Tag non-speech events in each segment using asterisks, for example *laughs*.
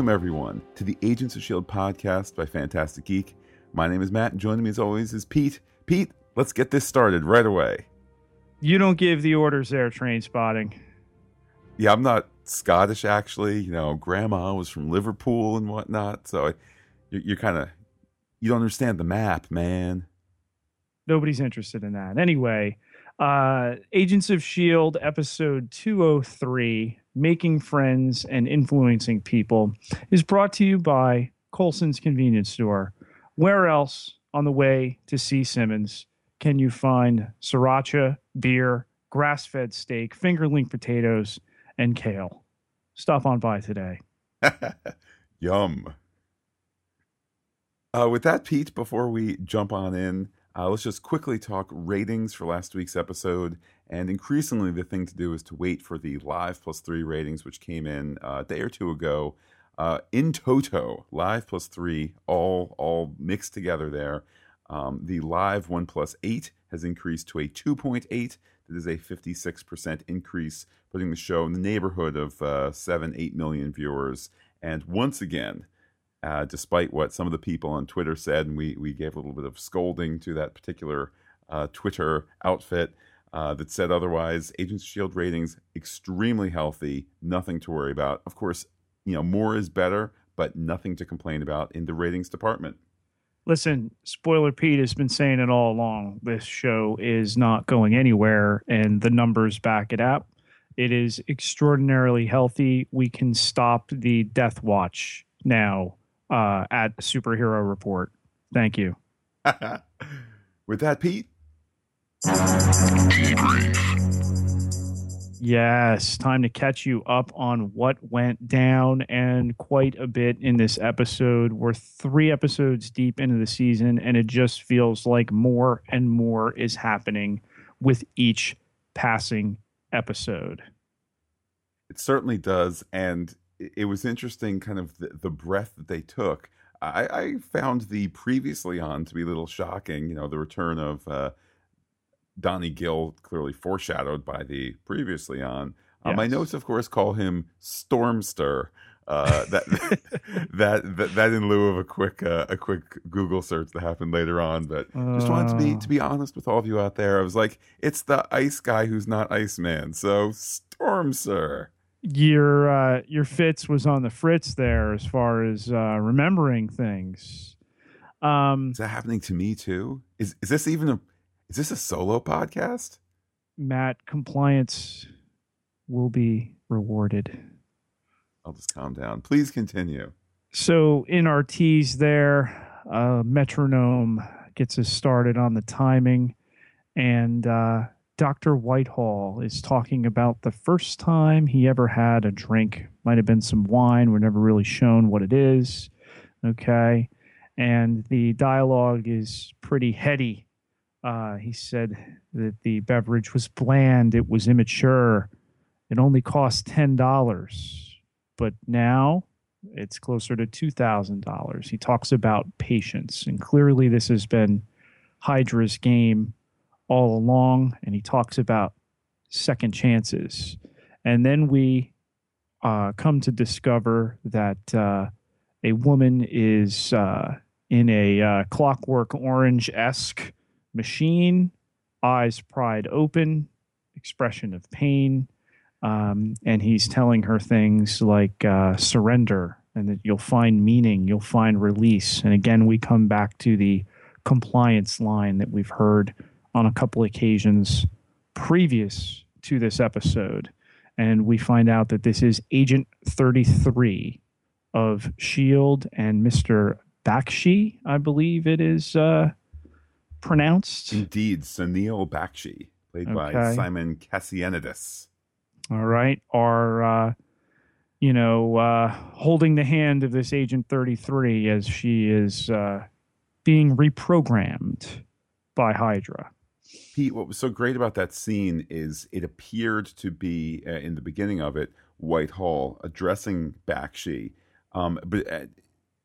Welcome, everyone, to the Agents of S.H.I.E.L.D. podcast by Fantastic Geek. My name is Matt, and joining me as always is Pete. Pete, let's get this started right away. You don't give the orders there, train spotting. Yeah, I'm not Scottish, actually. You know, grandma was from Liverpool and whatnot. So I, you're, you're kind of, you don't understand the map, man. Nobody's interested in that. Anyway, uh, Agents of S.H.I.E.L.D., episode 203 Making Friends and Influencing People, is brought to you by Coulson's Convenience Store. Where else on the way to see Simmons can you find sriracha, beer, grass fed steak, fingerling potatoes, and kale? Stop on by today. *laughs* Yum. Uh, with that, Pete, before we jump on in, uh, let's just quickly talk ratings for last week's episode. And increasingly, the thing to do is to wait for the live plus three ratings, which came in uh, a day or two ago. Uh, in toto, live plus three, all all mixed together there. Um, the live one plus eight has increased to a 2.8. That is a 56% increase, putting the show in the neighborhood of uh, seven, eight million viewers. And once again, uh, despite what some of the people on Twitter said, and we, we gave a little bit of scolding to that particular uh, Twitter outfit uh, that said otherwise. Agents Shield ratings extremely healthy, nothing to worry about. Of course, you know more is better, but nothing to complain about in the ratings department. Listen, spoiler Pete has been saying it all along. This show is not going anywhere, and the numbers back it up. It is extraordinarily healthy. We can stop the death watch now uh, at Superhero Report. Thank you. *laughs* With that, Pete. Yes, time to catch you up on what went down and quite a bit in this episode. We're three episodes deep into the season, and it just feels like more and more is happening with each passing episode. It certainly does. And it was interesting, kind of the, the breath that they took. I, I, found the previously on to be a little shocking. You know, the return of uh, Donnie Gill, clearly foreshadowed by the previously on. Uh, yes. my notes, of course, call him Stormster. Uh, that, *laughs* that that that in lieu of a quick uh, a quick Google search that happened later on, but just wanted to be to be honest with all of you out there. I was like, it's the ice guy who's not Iceman, so Stormster your uh, your Fitz was on the fritz there as far as uh, remembering things. Um, is that happening to me too? Is is this even a is this a solo podcast? Matt, compliance will be rewarded. I'll just calm down. Please continue. So in our tease there, uh, metronome gets us started on the timing, and uh, Dr. Whitehall is talking about the first time he ever had a drink. Might have been some wine. We're never really shown what it is. Okay. And the dialogue is pretty heady. Uh, he said that the beverage was bland, it was immature, it only cost $10. But now it's closer to $2,000. He talks about patience. And clearly, this has been Hydra's game all along, and he talks about second chances. And then we uh, come to discover that uh, a woman is uh, in a uh, clockwork orange esque machine, eyes pried open, expression of pain. Um, and he's telling her things like uh, surrender and that you'll find meaning, you'll find release. And again, we come back to the compliance line that we've heard on a couple occasions previous to this episode. And we find out that this is Agent 33 of S.H.I.E.L.D. and Mr. Bakshi, I believe it is uh, pronounced. Indeed, Sunil Bakshi, played okay. by Simon Kassianides. All right. Are, uh, you know, uh, holding the hand of this Agent 33 as she is uh, being reprogrammed by Hydra. Pete, what was so great about that scene is it appeared to be uh, in the beginning of it Whitehall addressing Bakshi, um, but uh,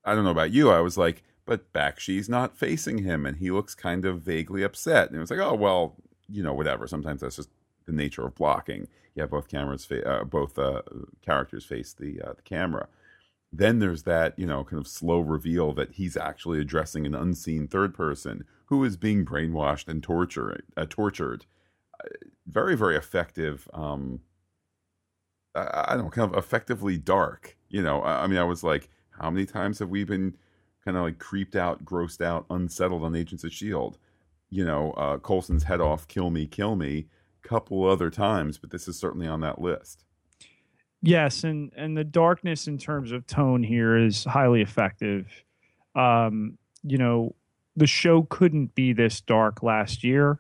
I don't know about you. I was like, but Bakshi's not facing him, and he looks kind of vaguely upset. And it was like, oh well, you know, whatever. Sometimes that's just the nature of blocking. Yeah, both cameras, fa- uh, both uh, characters face the uh, the camera. then there's that, you know, kind of slow reveal that he's actually addressing an unseen third person who is being brainwashed and tortured. Uh, tortured. Uh, very, very effective. Um, I, I don't know, kind of effectively dark. You know, I, I mean, I was like, how many times have we been kind of like creeped out, grossed out, unsettled on Agents of Shield? You know, uh, Coulson's head off, kill me, kill me. Couple other times, but this is certainly on that list. Yes, and and the darkness in terms of tone here is highly effective. Um, you know, the show couldn't be this dark last year,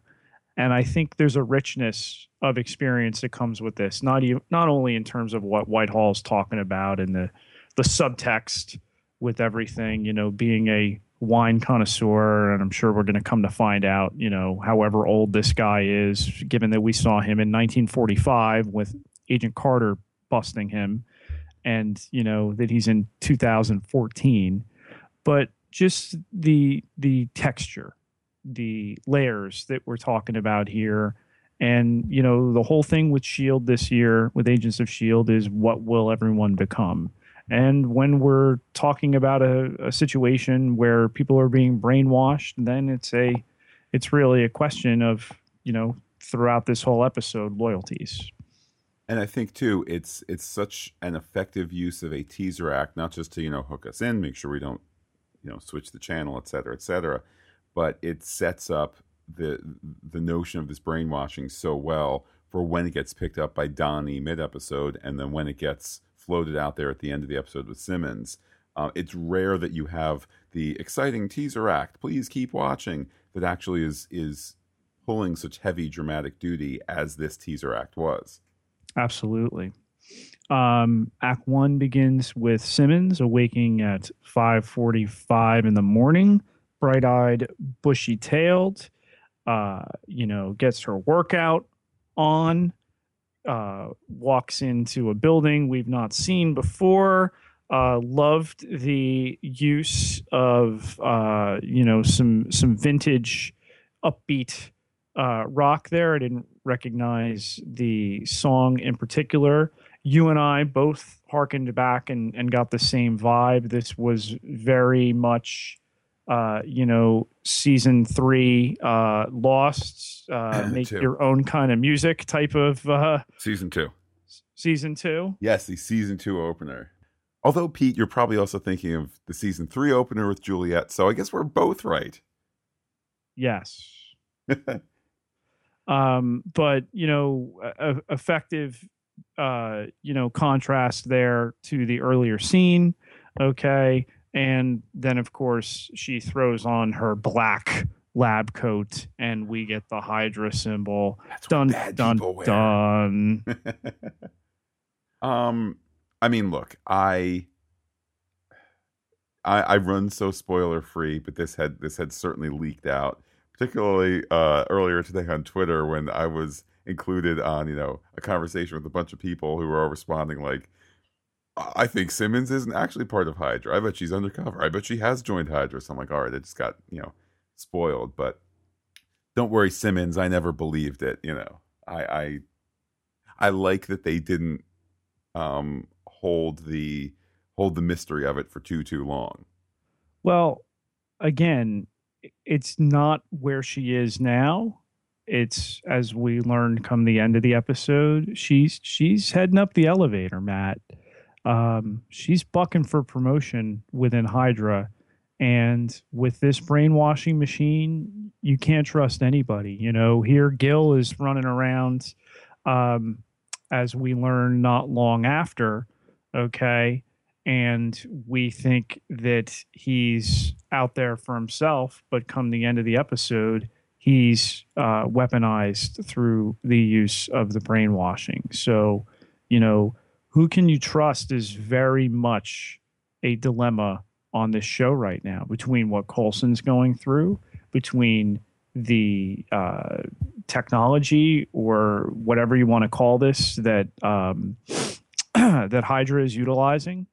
and I think there's a richness of experience that comes with this. Not even not only in terms of what Whitehall's talking about and the the subtext with everything. You know, being a wine connoisseur, and I'm sure we're going to come to find out. You know, however old this guy is, given that we saw him in 1945 with Agent Carter busting him and you know that he's in 2014 but just the the texture the layers that we're talking about here and you know the whole thing with shield this year with agents of shield is what will everyone become and when we're talking about a, a situation where people are being brainwashed then it's a it's really a question of you know throughout this whole episode loyalties. And I think too, it's it's such an effective use of a teaser act, not just to you know hook us in, make sure we don't you know switch the channel, et cetera, et cetera, but it sets up the the notion of this brainwashing so well for when it gets picked up by Donnie mid episode, and then when it gets floated out there at the end of the episode with Simmons. Uh, it's rare that you have the exciting teaser act. Please keep watching. That actually is is pulling such heavy dramatic duty as this teaser act was. Absolutely. Um, Act one begins with Simmons awaking at 5:45 in the morning, bright-eyed, bushy-tailed. Uh, you know, gets her workout on. Uh, walks into a building we've not seen before. Uh, loved the use of uh, you know some some vintage upbeat uh, rock there. I didn't recognize the song in particular. You and I both harkened back and, and got the same vibe. This was very much, uh, you know, season three, uh, Lost, uh, *clears throat* make two. your own kind of music type of uh, season two. Season two. Yes, the season two opener. Although Pete, you're probably also thinking of the season three opener with Juliet. So I guess we're both right. Yes. *laughs* Um, but you know, a, effective, uh, you know, contrast there to the earlier scene. Okay, and then of course she throws on her black lab coat, and we get the Hydra symbol. That's dun dun dun. *laughs* um, I mean, look, I. I, I run so spoiler free, but this had this had certainly leaked out particularly uh, earlier today on Twitter when I was included on you know a conversation with a bunch of people who were all responding like, I think Simmons isn't actually part of Hydra. I bet she's undercover. I bet she has joined Hydra. So I'm like, all right, I just got you know spoiled. But don't worry, Simmons. I never believed it. You know, I I, I like that they didn't um, hold the hold the mystery of it for too too long. Well, again, it's not where she is now. It's as we learn come the end of the episode, she's she's heading up the elevator, Matt. Um, she's bucking for promotion within Hydra. And with this brainwashing machine, you can't trust anybody. You know, here Gill is running around, um, as we learn not long after, okay, and we think that he's out there for himself, but come the end of the episode, he's uh, weaponized through the use of the brainwashing. So, you know, who can you trust is very much a dilemma on this show right now between what Coulson's going through, between the uh, technology or whatever you want to call this that um, *clears throat* that Hydra is utilizing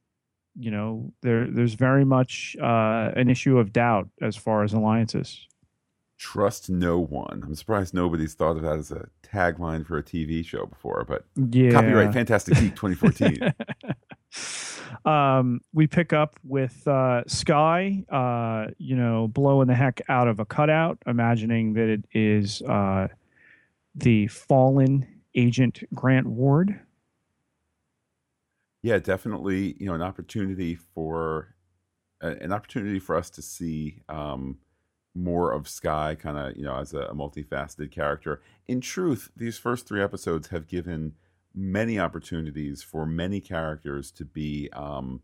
you know, there there's very much uh, an issue of doubt as far as alliances. Trust no one. I'm surprised nobody's thought of that as a tagline for a TV show before, but yeah. copyright Fantastic Geek 2014. *laughs* Um, we pick up with uh, Skye, uh, you know, blowing the heck out of a cutout, imagining that it is uh, the fallen agent Grant Ward. Yeah, definitely. You know, an opportunity for an opportunity for us to see um, more of Skye, kind of you know, as a, a multifaceted character. In truth, these first three episodes have given many opportunities for many characters to be um,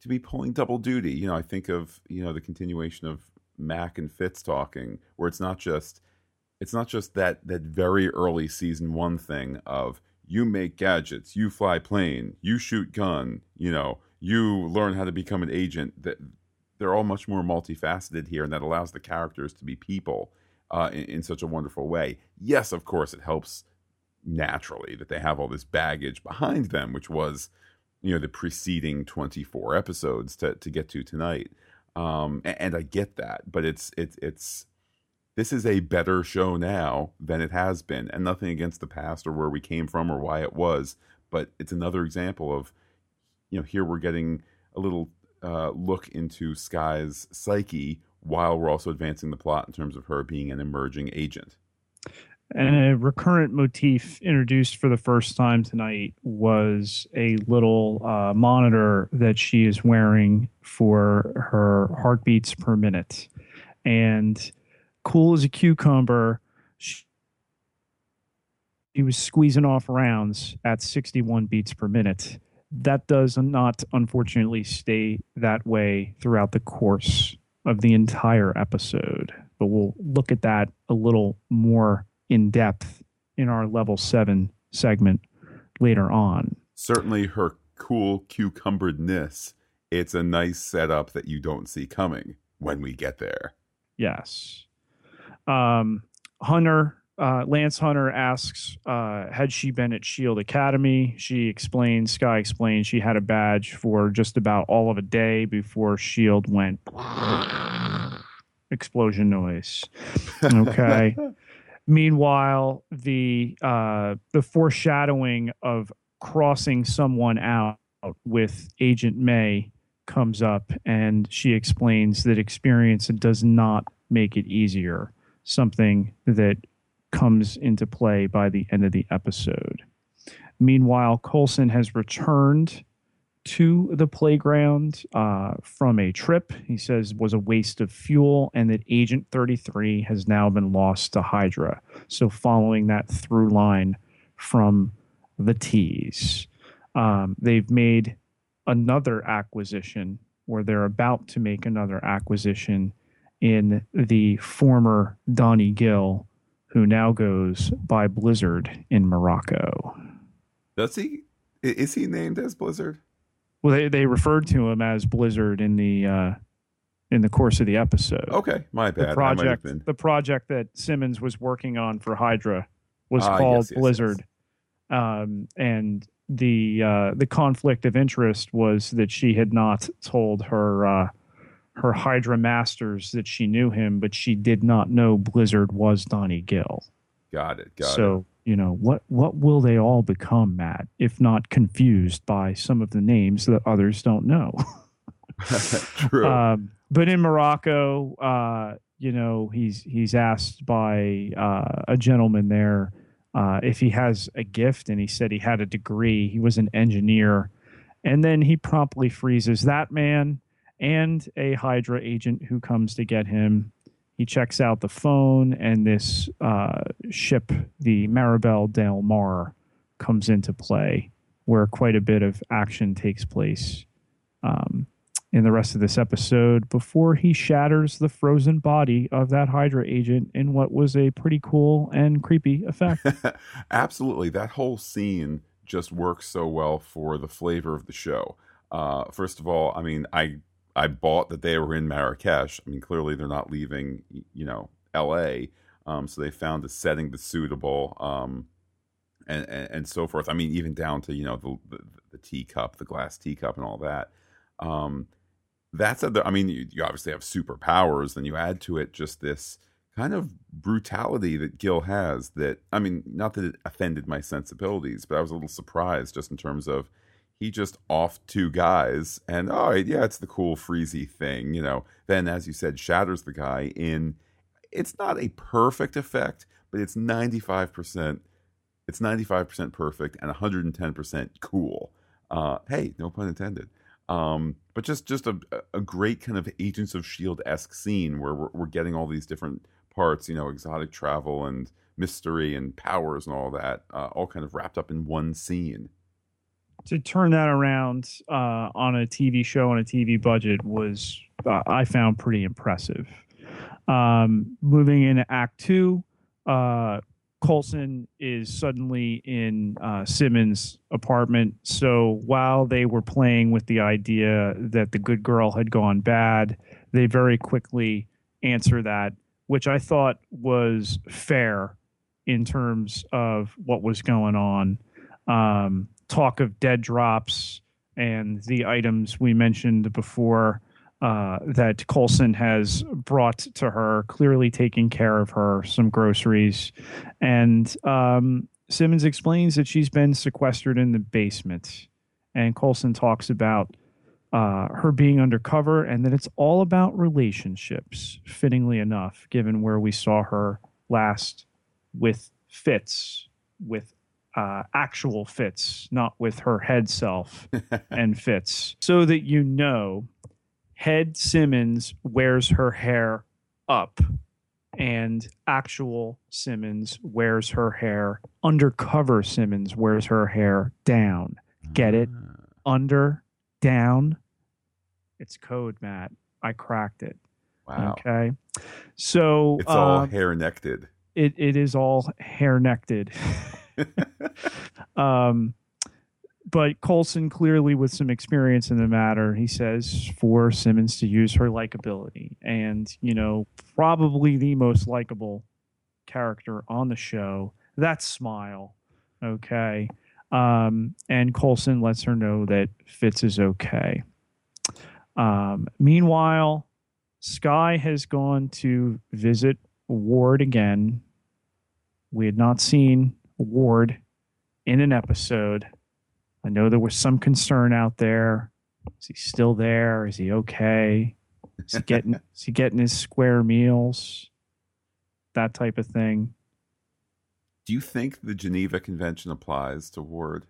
to be pulling double duty. You know, I think of you know the continuation of Mack and Fitz talking, where it's not just it's not just that that very early season one thing of you make gadgets, you fly plane, you shoot gun, you know, you learn how to become an agent. That they're all much more multifaceted here, and that allows the characters to be people uh, in, in such a wonderful way. Yes, of course, it helps naturally that they have all this baggage behind them, which was, you know, the preceding 24 episodes to, to get to tonight. Um, and, and I get that, but it's, it's, it's, this is a better show now than it has been and nothing against the past or where we came from or why it was, but it's another example of, you know, here we're getting a little uh, look into Skye's psyche while we're also advancing the plot in terms of her being an emerging agent. And a recurrent motif introduced for the first time tonight was a little uh, monitor that she is wearing for her heartbeats per minute. And cool as a cucumber, she, she was squeezing off rounds at 61 beats per minute. That does not, unfortunately, stay that way throughout the course of the entire episode. But we'll look at that a little more in depth in our level seven segment later on. Certainly, her cool cucumberedness. It's a nice setup that you don't see coming when we get there. Yes. Um, Hunter, uh, Lance Hunter asks, uh, had she been at Shield Academy? She explains, Skye explains, she had a badge for just about all of a day before Shield went explosion noise. Okay. *laughs* Meanwhile, the uh, the foreshadowing of crossing someone out with Agent May comes up, and she explains that experience does not make it easier. Something that comes into play by the end of the episode. Meanwhile, Coulson has returned to the playground uh, from a trip he says was a waste of fuel and that agent 33 has now been lost to hydra so following that through line from the tease um, they've made another acquisition or they're about to make another acquisition in the former donnie gill who now goes by blizzard in morocco does he is he named as blizzard well, they, they referred to him as Blizzard in the uh, in the course of the episode. Okay, my bad. The project, the project that Simmons was working on for Hydra was ah, called yes, yes, Blizzard, yes. Um, and the uh, the conflict of interest was that she had not told her uh, her Hydra masters that she knew him, but she did not know Blizzard was Donnie Gill. Got it. Got it. so, it you know what what will they all become matt if not confused by some of the names that others don't know *laughs* true um, but in morocco uh, you know he's he's asked by uh, a gentleman there uh, if he has a gift and he said he had a degree he was an engineer and then he promptly freezes that man and a hydra agent who comes to get him he checks out the phone, and this uh, ship, the Maribel Del Mar, comes into play, where quite a bit of action takes place um, in the rest of this episode before he shatters the frozen body of that Hydra agent in what was a pretty cool and creepy effect. *laughs* Absolutely. That whole scene just works so well for the flavor of the show. Uh, first of all, I mean, I I bought that they were in Marrakesh. I mean, clearly they're not leaving, you know, L.A. Um, so they found a setting that's suitable, um, and, and, and so forth. I mean, even down to you know the the, the teacup, the glass teacup, and all that. Um, that's I mean, you, you obviously have superpowers, then you add to it just this kind of brutality that Gill has. That I mean, not that it offended my sensibilities, but I was a little surprised just in terms of he just off two guys, and all right, yeah, it's the cool freezy thing, you know. Then, as you said, shatters the guy in. It's not a perfect effect, but it's ninety five percent. It's ninety five percent perfect and one hundred and ten percent cool. Uh, hey, no pun intended. Um, but just just a a great kind of Agents of Shield esque scene where we're, we're getting all these different parts, you know, exotic travel and mystery and powers and all that, uh, all kind of wrapped up in one scene. To turn that around uh, on a TV show on a TV budget was, uh, I found pretty impressive. Um, moving into Act Two, uh, Coulson is suddenly in uh, Simmons' apartment. So while they were playing with the idea that the good girl had gone bad, they very quickly answer that, which I thought was fair in terms of what was going on. Um, talk of dead drops and the items we mentioned before uh, that Coulson has brought to her, clearly taking care of her, some groceries. And um, Simmons explains that she's been sequestered in the basement. And Coulson talks about uh, her being undercover and that it's all about relationships, fittingly enough, given where we saw her last with Fitz, with uh, actual Fitz, not with her head self *laughs* and Fitz, so that you know Head Simmons wears her hair up, and actual Simmons wears her hair. Undercover Simmons wears her hair down. Get it? Ah. Under, down. It's code, Matt. I cracked it. Wow. Okay. So It's all uh, hair necked. it, it is all hair necked. *laughs* *laughs* um, but Coulson clearly with some experience in the matter, he says for Simmons to use her likability, and you know probably the most likable character on the show. That smile, okay. Um, and Coulson lets her know that Fitz is okay. Um, meanwhile, Skye has gone to visit Ward again. We had not seen Ward in an episode. I know there was some concern out there. Is he still there? Is he okay? Is he getting *laughs* is he getting his square meals? That type of thing. Do you think the Geneva Convention applies to Ward?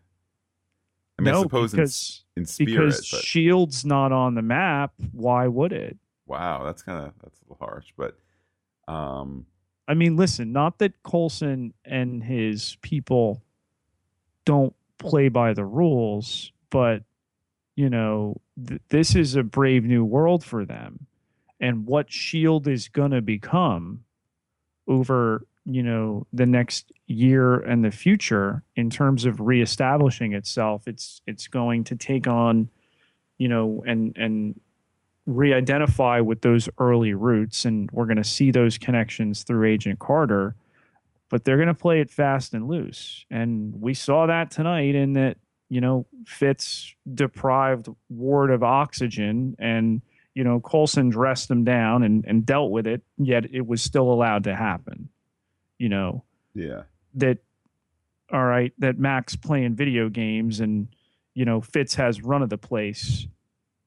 I mean, no, I suppose in, because in spirit, because but Shield's not on the map. Why would it? wow, that's kind of that's a little harsh. But um, I mean, listen, not that Coulson and his people don't play by the rules, but you know, th- this is a brave new world for them. And what Shield is going to become over, you know, the next year and the future in terms of reestablishing itself, it's it's going to take on, you know, and and re-identify with those early roots and we're going to see those connections through agent carter but they're going to play it fast and loose. And we saw that tonight in that you know fitz deprived ward of oxygen and you know coulson dressed him down and, and dealt with it yet it was still allowed to happen you know? Yeah, that all right that Mack's playing video games and you know fitz has run of the place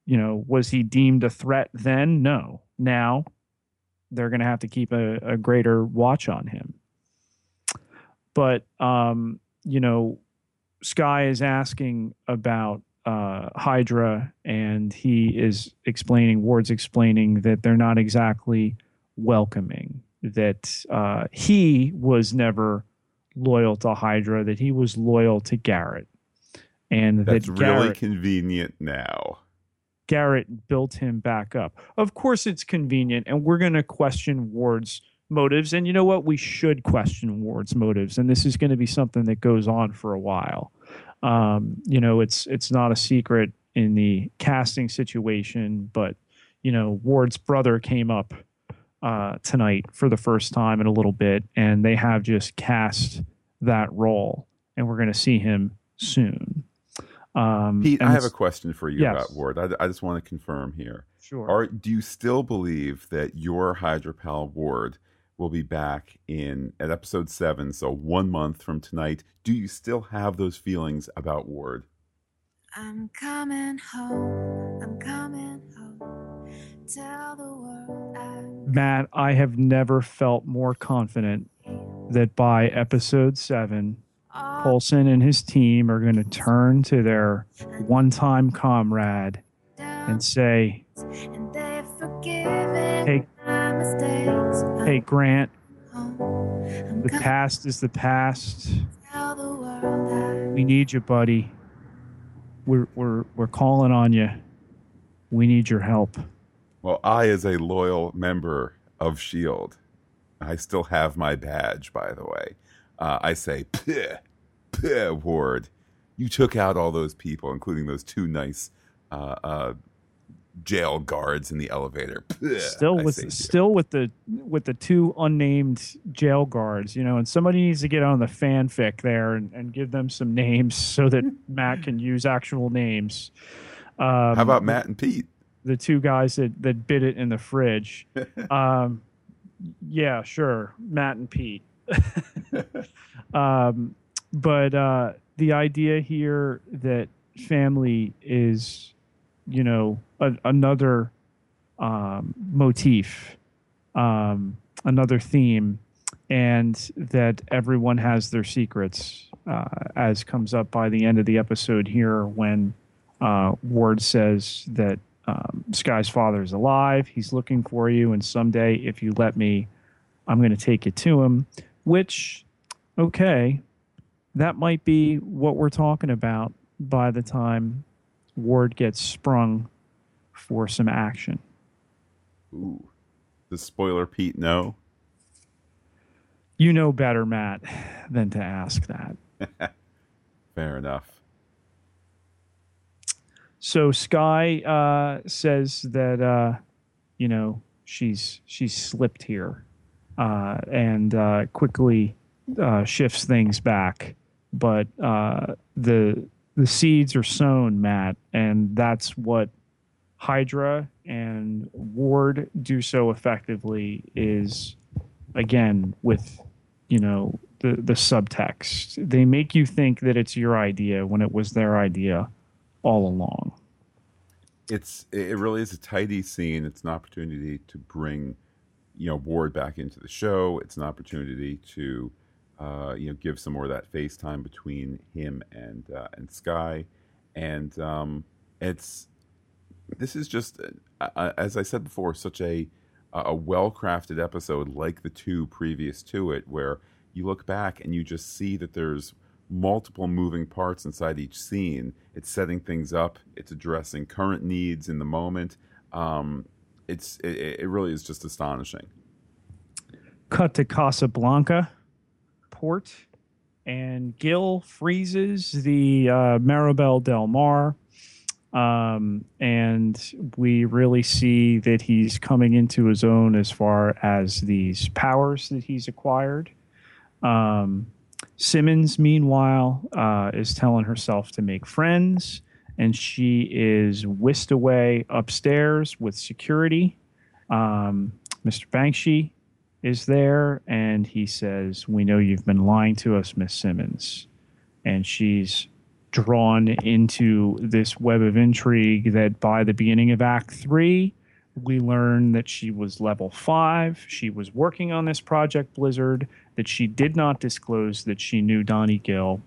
you know was he deemed a threat then? No. Now they're going to have to keep a, a greater watch on him. But um you know skye is asking about uh hydra and he is explaining ward's explaining that they're not exactly welcoming that uh he was never loyal to hydra that he was loyal to garrett and that's that really convenient now. Garrett built him back up. Of course, it's convenient, and we're going to question Ward's motives. And you know what? We should question Ward's motives, and this is going to be something that goes on for a while. Um, you know, it's it's not a secret in the casting situation, but you know, Ward's brother came up uh, tonight for the first time in a little bit, and they have just cast that role, and we're going to see him soon. Um, Pete, I have a question for you Yes. about Ward. I, I just want to confirm here. sure. Are do you still believe that your Hydra pal Ward will be back in at episode seven, so one month from tonight? Do you still have those feelings about Ward? I'm coming home. I'm coming home. Tell the world I'm Matt, I have never felt more confident that by episode seven, all Coulson and his team are going to turn to their one time comrade and say, Hey, hey, Grant, the past is the past. We need you, buddy. We're, we're, we're calling on you. We need your help. Well, I, as a loyal member of S.H.I.E.L.D., I still have my badge, by the way. Uh, I say, Peh, Peh, Ward. You took out all those people, including those two nice uh, uh, jail guards in the elevator. Still I with still with the with the two unnamed jail guards, you know, and somebody needs to get on the fanfic there and, and give them some names so that *laughs* Matt can use actual names. Um, How about Matt and Pete? the two guys that that bit it in the fridge? *laughs* um, yeah, sure, Matt and Pete. *laughs* um, but uh, the idea here that family is, you know, a, another um, motif, um, another theme, and that everyone has their secrets, uh, as comes up by the end of the episode here when uh, Ward says that um, Skye's father is alive. He's looking for you, and someday, if you let me, I'm going to take you to him. Which, okay, that might be what we're talking about by the time Ward gets sprung for some action. Ooh. Does spoiler Pete know? You know better, Matt, than to ask that. *laughs* Fair enough. So Skye uh, says that uh, you know she's she's slipped here, uh, and uh, quickly uh, shifts things back. But uh, the the seeds are sown, Matt, and that's what Hydra and Ward do so effectively. Is again with you know the the subtext. They make you think that it's your idea when it was their idea all along. it's it really is a tidy scene. It's an opportunity to bring you know Ward back into the show. It's an opportunity to uh, you know give some more of that face time between him and uh, and Skye, and um, it's this is just uh, uh, as I said before, such a a well crafted episode like the two previous to it, where you look back and you just see that there's multiple moving parts inside each scene. It's setting things up. It's addressing current needs in the moment. Um, it's it, it really is just astonishing. cut to Casablanca port, and Gill freezes the uh, Maribel Del Mar. Um, and we really see that he's coming into his own as far as these powers that he's acquired. Um, Simmons, meanwhile, uh, is telling herself to make friends, and she is whisked away upstairs with security. Um, Mr. Bakshi is there, and he says, "We know you've been lying to us, Miss Simmons." And she's drawn into this web of intrigue that by the beginning of Act Three, we learn that she was level five. She was working on this project Blizzard. That she did not disclose that she knew Donnie Gill.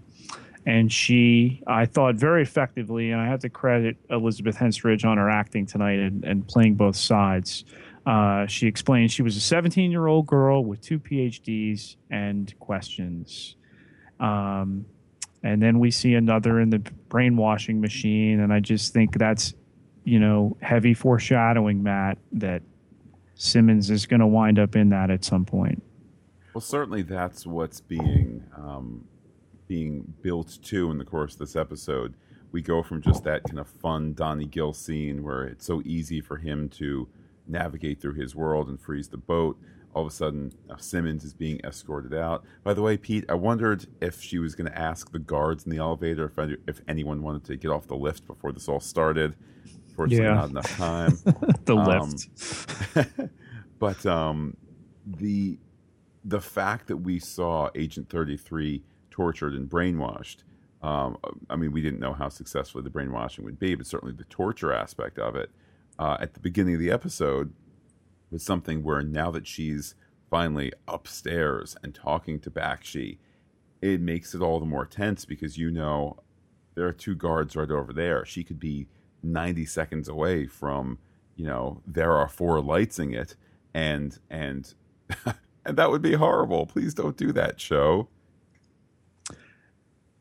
And she, I thought, very effectively, and I have to credit Elizabeth Henstridge on her acting tonight and, and playing both sides. Uh, she explained she was a 17 year old girl with two PhDs and questions. Um, and then we see another in the brainwashing machine. And I just think that's, you know, heavy foreshadowing, Matt, that Simmons is going to wind up in that at some point. Well, certainly that's what's being um, being built to in the course of this episode. We go from just that kind of fun Donnie Gill scene where it's so easy for him to navigate through his world and freeze the boat. All of a sudden, uh, Simmons is being escorted out. By the way, Pete, I wondered if she was going to ask the guards in the elevator if, if anyone wanted to get off the lift before this all started. Fortunately, Yeah. not enough time. *laughs* The Um, lift. *laughs* but um, the the fact that we saw Agent Thirty Three tortured and brainwashed Um, I mean, we didn't know how successful the brainwashing would be, but certainly the torture aspect of it uh, at the beginning of the episode was something where now that she's finally upstairs and talking to Bakshi, it makes it all the more tense because you know there are two guards right over there. She could be 90 seconds away from, you know, there are four lighting it and and *laughs* and that would be horrible. Please don't do that, show.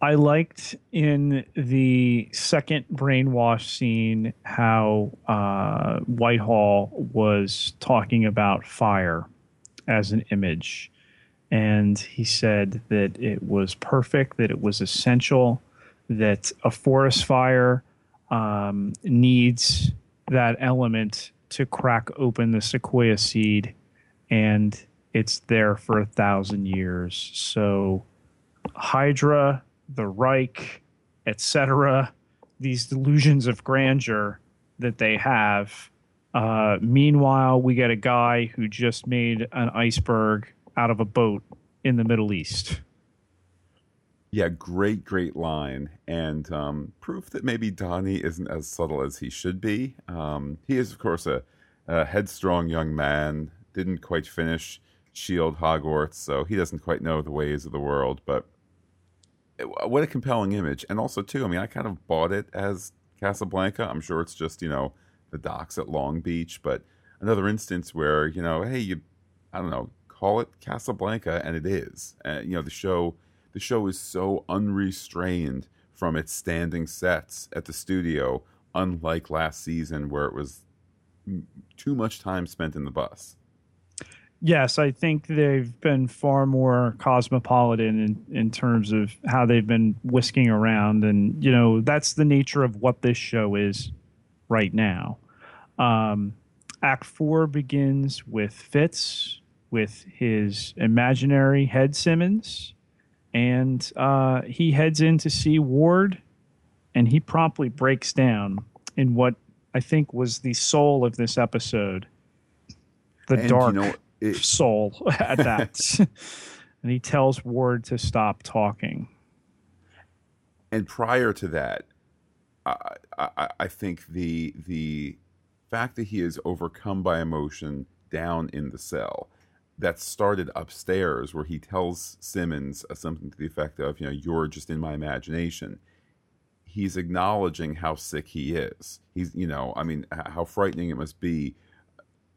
I liked in the second brainwash scene how uh, Whitehall was talking about fire as an image. And he said that it was perfect, that it was essential, that a forest fire um, needs that element to crack open the sequoia seed, and it's there for a thousand years. So, Hydra the Reich, etc. These delusions of grandeur that they have. Uh, meanwhile, we get a guy who just made an iceberg out of a boat in the Middle East. Yeah, great, great line, and um, proof that maybe Donnie isn't as subtle as he should be. Um, he is, of course, a, a headstrong young man. Didn't quite finish Shield Hogwarts, so he doesn't quite know the ways of the world. But Uh, what a compelling image. And also too i mean i kind of bought it as casablanca. I'm sure it's just you know the docks at long beach but another instance where you know hey you i don't know call it casablanca and it is. And you know the show the show is so unrestrained from its standing sets at the studio unlike last season where it was too much time spent in the bus Yes, I think they've been far more cosmopolitan in, in terms of how they've been whisking around. And, you know, that's the nature of what this show is right now. Um, Act four begins with Fitz, with his imaginary head Simmons, and uh, he heads in to see Ward, and he promptly breaks down in what I think was the soul of this episode the and dark. you know, it, soul *laughs* at that. *laughs* and he tells Ward to stop talking. and prior to that, I, I, I think the the fact that he is overcome by emotion down in the cell that started upstairs where he tells Simmons uh, something to the effect of, you know, you're just in my imagination. He's acknowledging how sick he is. He's, you know, I mean, how frightening it must be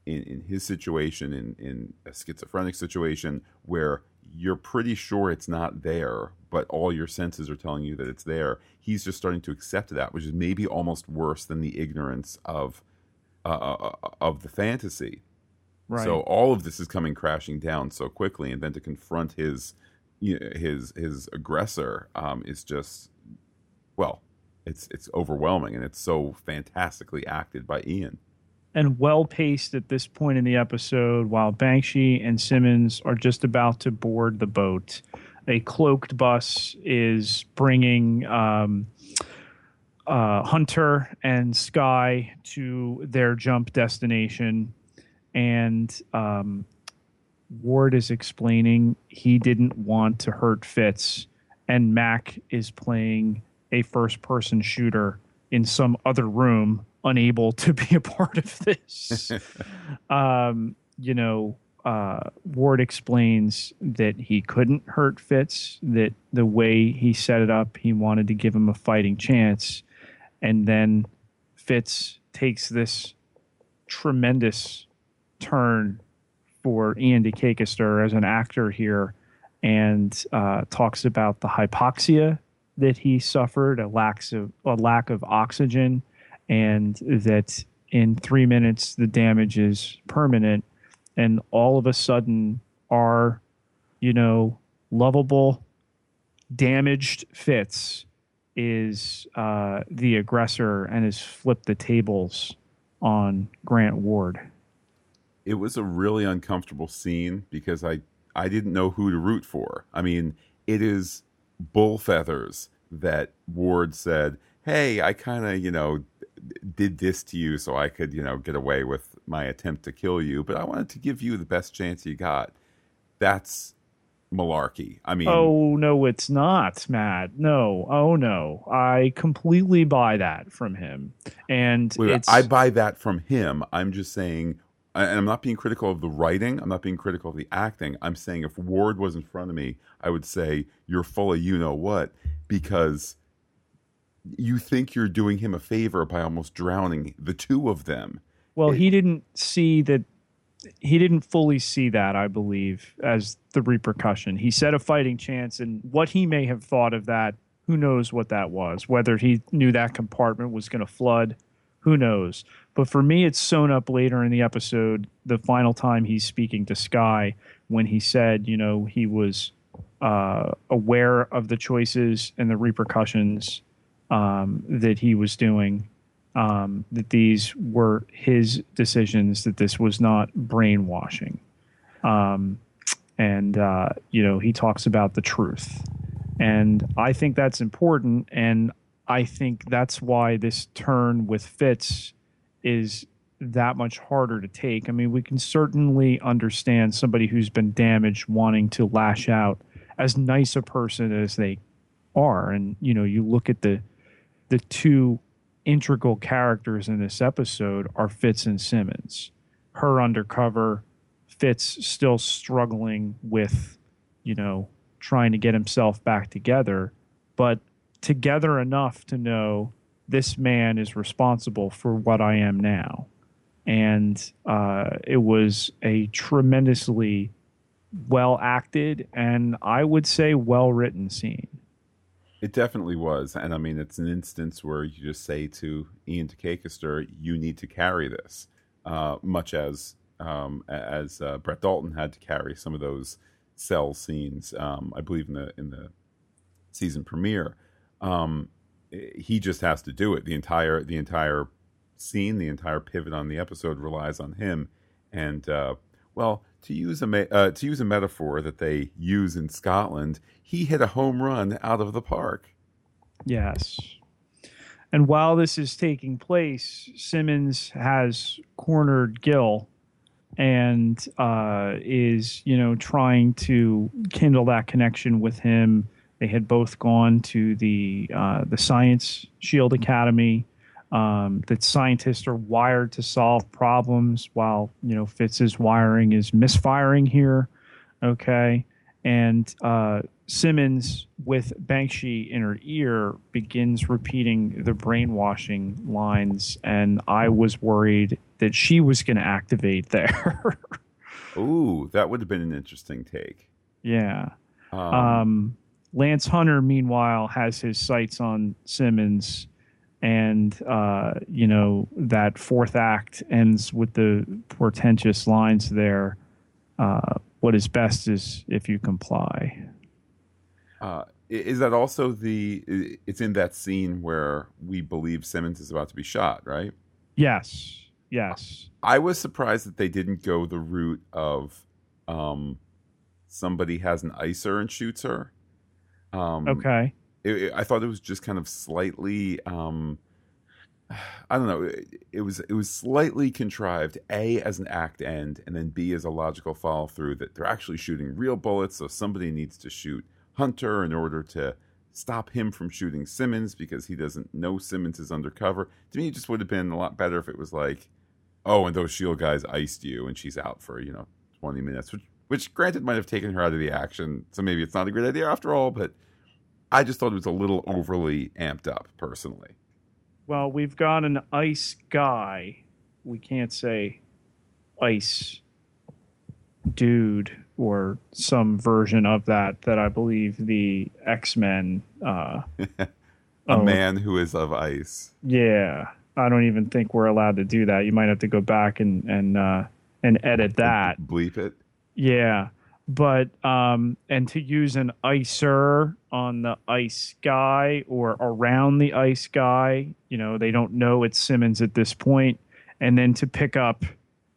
in, in his situation, in, in a schizophrenic situation, where you're pretty sure it's not there, but all your senses are telling you that it's there. He's just starting to accept that, which is maybe almost worse than the ignorance of uh, uh, of the fantasy. Right. So all of this is coming crashing down so quickly, and then to confront his you know, his his aggressor um, is just well, it's it's overwhelming, and it's so fantastically acted by Iain. And well paced at this point in the episode while Bakshi and Simmons are just about to board the boat. A cloaked bus is bringing um, uh, Hunter and Skye to their jump destination. And um, Ward is explaining he didn't want to hurt Fitz, and Mack is playing a first person shooter in some other room, unable to be a part of this. *laughs* um, you know, uh, Ward explains that he couldn't hurt Fitz, that the way he set it up, he wanted to give him a fighting chance. And then Fitz takes this tremendous turn for Iain De Caestecker as an actor here and uh, talks about the hypoxia that he suffered, a lack of a lack of oxygen, and that in three minutes the damage is permanent, and all of a sudden our, you know, lovable, damaged Fitz is uh, the aggressor and has flipped the tables on Grant Ward. it was a really uncomfortable scene because I I didn't know who to root for. I mean, it is bull feathers that Ward said, "Hey, I kind of you know did this to you so I could you know get away with my attempt to kill you, but I wanted to give you the best chance you got." That's malarkey. I mean, Oh no, it's not, Matt. No, oh no, I completely buy that from him, and wait, it's I buy that from him. I'm just saying, and I'm not being critical of the writing. I'm not being critical of the acting. I'm saying if Ward was in front of me, I would say you're full of you know what because you think you're doing him a favor by almost drowning the two of them. well, it- he didn't see that. He didn't fully see that, I believe, as the repercussion. He said a fighting chance, and what he may have thought of that, who knows what that was? Whether he knew that compartment was going to flood, who knows? But for me, it's sewn up later in the episode, the final time he's speaking to Skye, when he said, you know, he was uh, aware of the choices and the repercussions um, that he was doing, um, that these were his decisions, that this was not brainwashing. Um, and, uh, you know, he talks about the truth. And I think that's important. And I think that's why this turn with Fitz is that much harder to take. I mean, we can certainly understand somebody who's been damaged wanting to lash out as nice a person as they are. And, you know, you look at the the two integral characters in this episode are Fitz and Simmons. Her undercover, Fitz still struggling with, you know, trying to get himself back together, but together enough to know this man is responsible for what I am now. And uh, it was a tremendously well acted and I would say well written scene. It definitely was, and I mean, it's an instance where you just say to Iain De Caestecker, "You need to carry this," uh, much as um, as uh, Brett Dalton had to carry some of those cell scenes. Um, I believe in the in the season premiere, um, he just has to do it. The entire the entire scene, the entire pivot on the episode relies on him. And uh, well, to use a uh, to use a metaphor that they use in Scotland, he hit a home run out of the park. Yes. And while this is taking place, Simmons has cornered Gill and uh, is, you know, trying to kindle that connection with him. They had both gone to the uh, the Science Shield Academy. Um, that scientists are wired to solve problems, while you know Fitz's wiring is misfiring here. Okay, and uh, Simmons, with Bakshi in her ear, begins repeating the brainwashing lines, and I was worried that she was going to activate there. *laughs* Ooh, that would have been an interesting take. yeah. Um, Um, Lance Hunter, meanwhile, has his sights on Simmons, and uh, you know that fourth act ends with the portentous lines there. Uh, what is best is if you comply. uh, is that also the? It's in that scene where we believe Simmons is about to be shot, right? Yes, yes. I was surprised that they didn't go the route of um, somebody has an icer and shoots her. Um, Okay. It, it- I thought it was just kind of slightly. Um, *sighs* I don't know. It, it was it was slightly contrived. A as an act end, and then B as a logical follow through. That they're actually shooting real bullets, so somebody needs to shoot Hunter in order to stop him from shooting Simmons because he doesn't know Simmons is undercover. To me, it just would have been a lot better if it was like, oh, and those Shield guys iced you, and she's out for you know twenty minutes, which which granted might have taken her out of the action. So maybe it's not a great idea after all, but I just thought it was a little overly amped up, personally. Well, we've got an ice guy. We can't say ice dude or some version of that that I believe the X Men. Uh, *laughs* a man who is of ice. yeah, I don't even think we're allowed to do that. You might have to go back and and uh, and edit that. Bleep it. Yeah. But um and to use an icer on the ice guy or around the ice guy, you know, they don't know it's Simmons at this point. And then to pick up,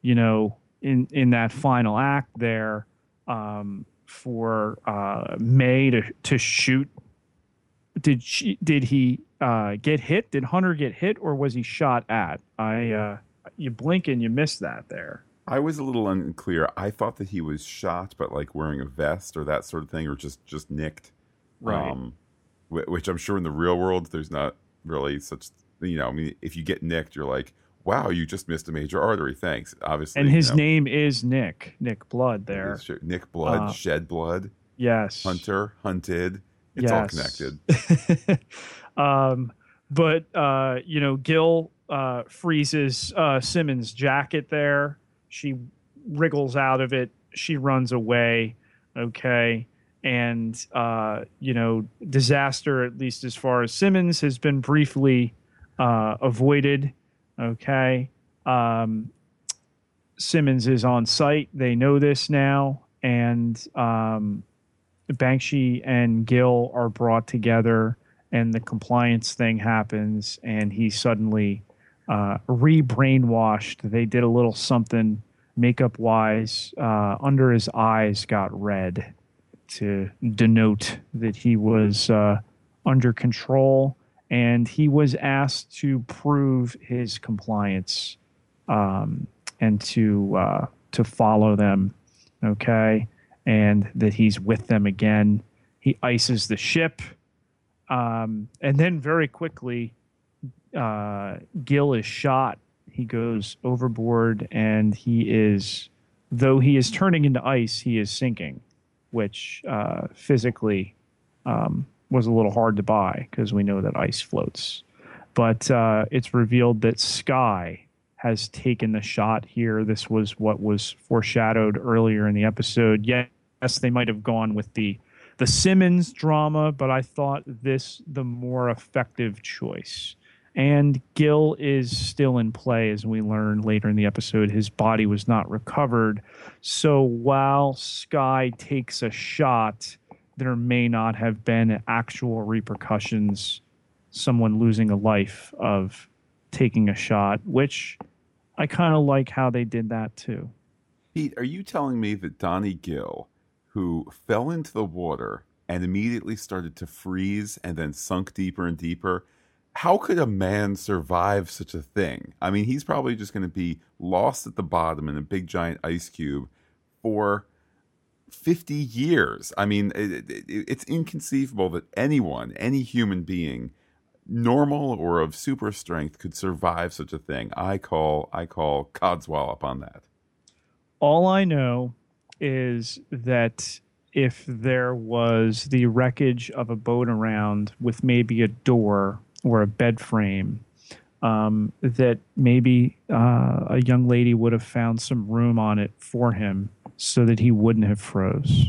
you know, in in that final act there, um, for uh May to to shoot did she did he uh get hit? Did Hunter get hit or was he shot at? I uh you blink and you miss that there. I was a little unclear. I thought that he was shot, but like wearing a vest or that sort of thing, or just just nicked. Right. Um, which I'm sure in the real world there's not really such. You know, I mean, if you get nicked, you're like, "Wow, you just missed a major artery." Thanks. Obviously, and you his know, name is Nick. Nick Blood There. Nick Blood, Uh, shed blood, Yes. hunter, hunted. It's all connected. *laughs* um, but uh, you know, Gill uh, freezes uh, Simmons' jacket there. She wriggles out of it. She runs away. Okay. And uh, you know, disaster, at least as far as Simmons, has been briefly uh, avoided. Okay. Um, Simmons is on site. They know this now. And um, Bakshi and Gill are brought together, and the compliance thing happens, and he suddenly uh, re-brainwashed. They did a little something makeup wise. Uh, under his eyes got red to denote that he was uh, under control, and he was asked to prove his compliance um, and to uh, to follow them. Okay and that he's with them again. He ices the ship. Um, and then very quickly, uh, Gill is shot. He goes overboard and he is, though he is turning into ice, he is sinking, which uh, physically um, was a little hard to buy because we know that ice floats. But uh, it's revealed that Skye has taken the shot here. This was what was foreshadowed earlier in the episode. Yes, they might have gone with the the Simmons drama, but I thought this the more effective choice. And Gill is still in play, as we learn later in the episode. His body was not recovered. So while Skye takes a shot, there may not have been actual repercussions, someone losing a life of taking a shot, which I kind of like how they did that too. Pete, are you telling me that Donnie Gill, who fell into the water and immediately started to freeze and then sunk deeper and deeper, how could a man survive such a thing? I mean, he's probably just going to be lost at the bottom in a big giant ice cube for 50 years. I mean, it, it, it's inconceivable that anyone, any human being, normal or of super strength could survive such a thing. I call I call Codswallop on that. All I know is that if there was the wreckage of a boat around with maybe a door or a bed frame, um, that maybe uh, a young lady would have found some room on it for him so that he wouldn't have froze.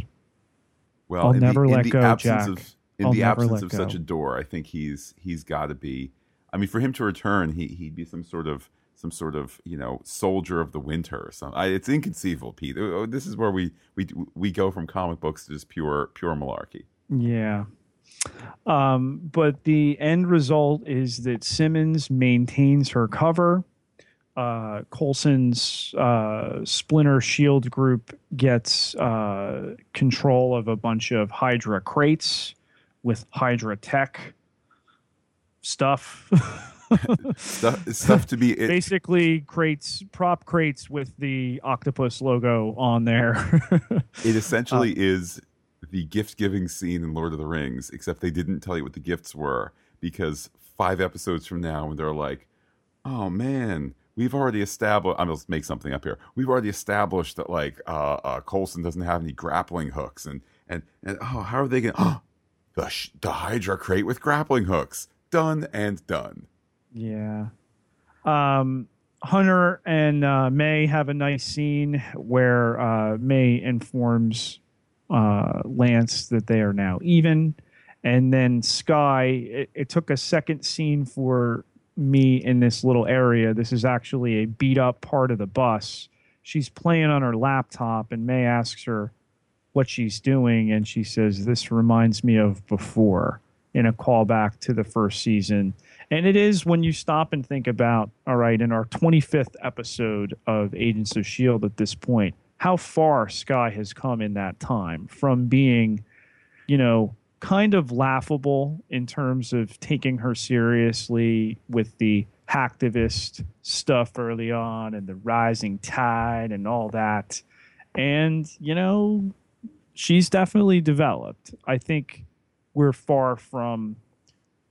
Well, I'll in never the, let go, absence Jack. Of, in I'll the absence of such a door, I think he's he's got to be. I mean, for him to return, he he'd be some sort of some sort of you know soldier of the winter or something. I, it's inconceivable, Pete. Uh, This is where we we we go from comic books to just pure pure malarkey. Yeah. Um, but the end result is that Simmons maintains her cover. Uh, Coulson's uh, Splinter Shield group gets uh, control of a bunch of Hydra crates with Hydra tech stuff. Stuff stuff to be. *laughs* It, Basically, crates, prop crates with the octopus logo on there. it *laughs* Uh, essentially is the gift giving scene in Lord of the Rings, except they didn't tell you what the gifts were because five episodes from now, when they're like, "Oh man, we've already established," I'm gonna make something up here. We've already established that like uh, uh, Coulson doesn't have any grappling hooks, and and and oh, how are they gonna? Oh, *gasps* the sh- the Hydra crate with grappling hooks, done and done. Yeah. Um, Hunter and uh, May have a nice scene where uh, May informs uh, Lance that they are now even. And then Skye, it, it took a second scene for me in this little area. This is actually a beat up part of the bus. She's playing on her laptop, and May asks her what she's doing. And she says, This reminds me of before in a callback to the first season. And it is when you stop and think about, all right, in our 25th episode of Agents of S.H.I.E.L.D. at this point, how far Skye has come in that time from being, you know, kind of laughable in terms of taking her seriously with the hacktivist stuff early on and the rising tide and all that. And, you know, she's definitely developed. I think we're far from,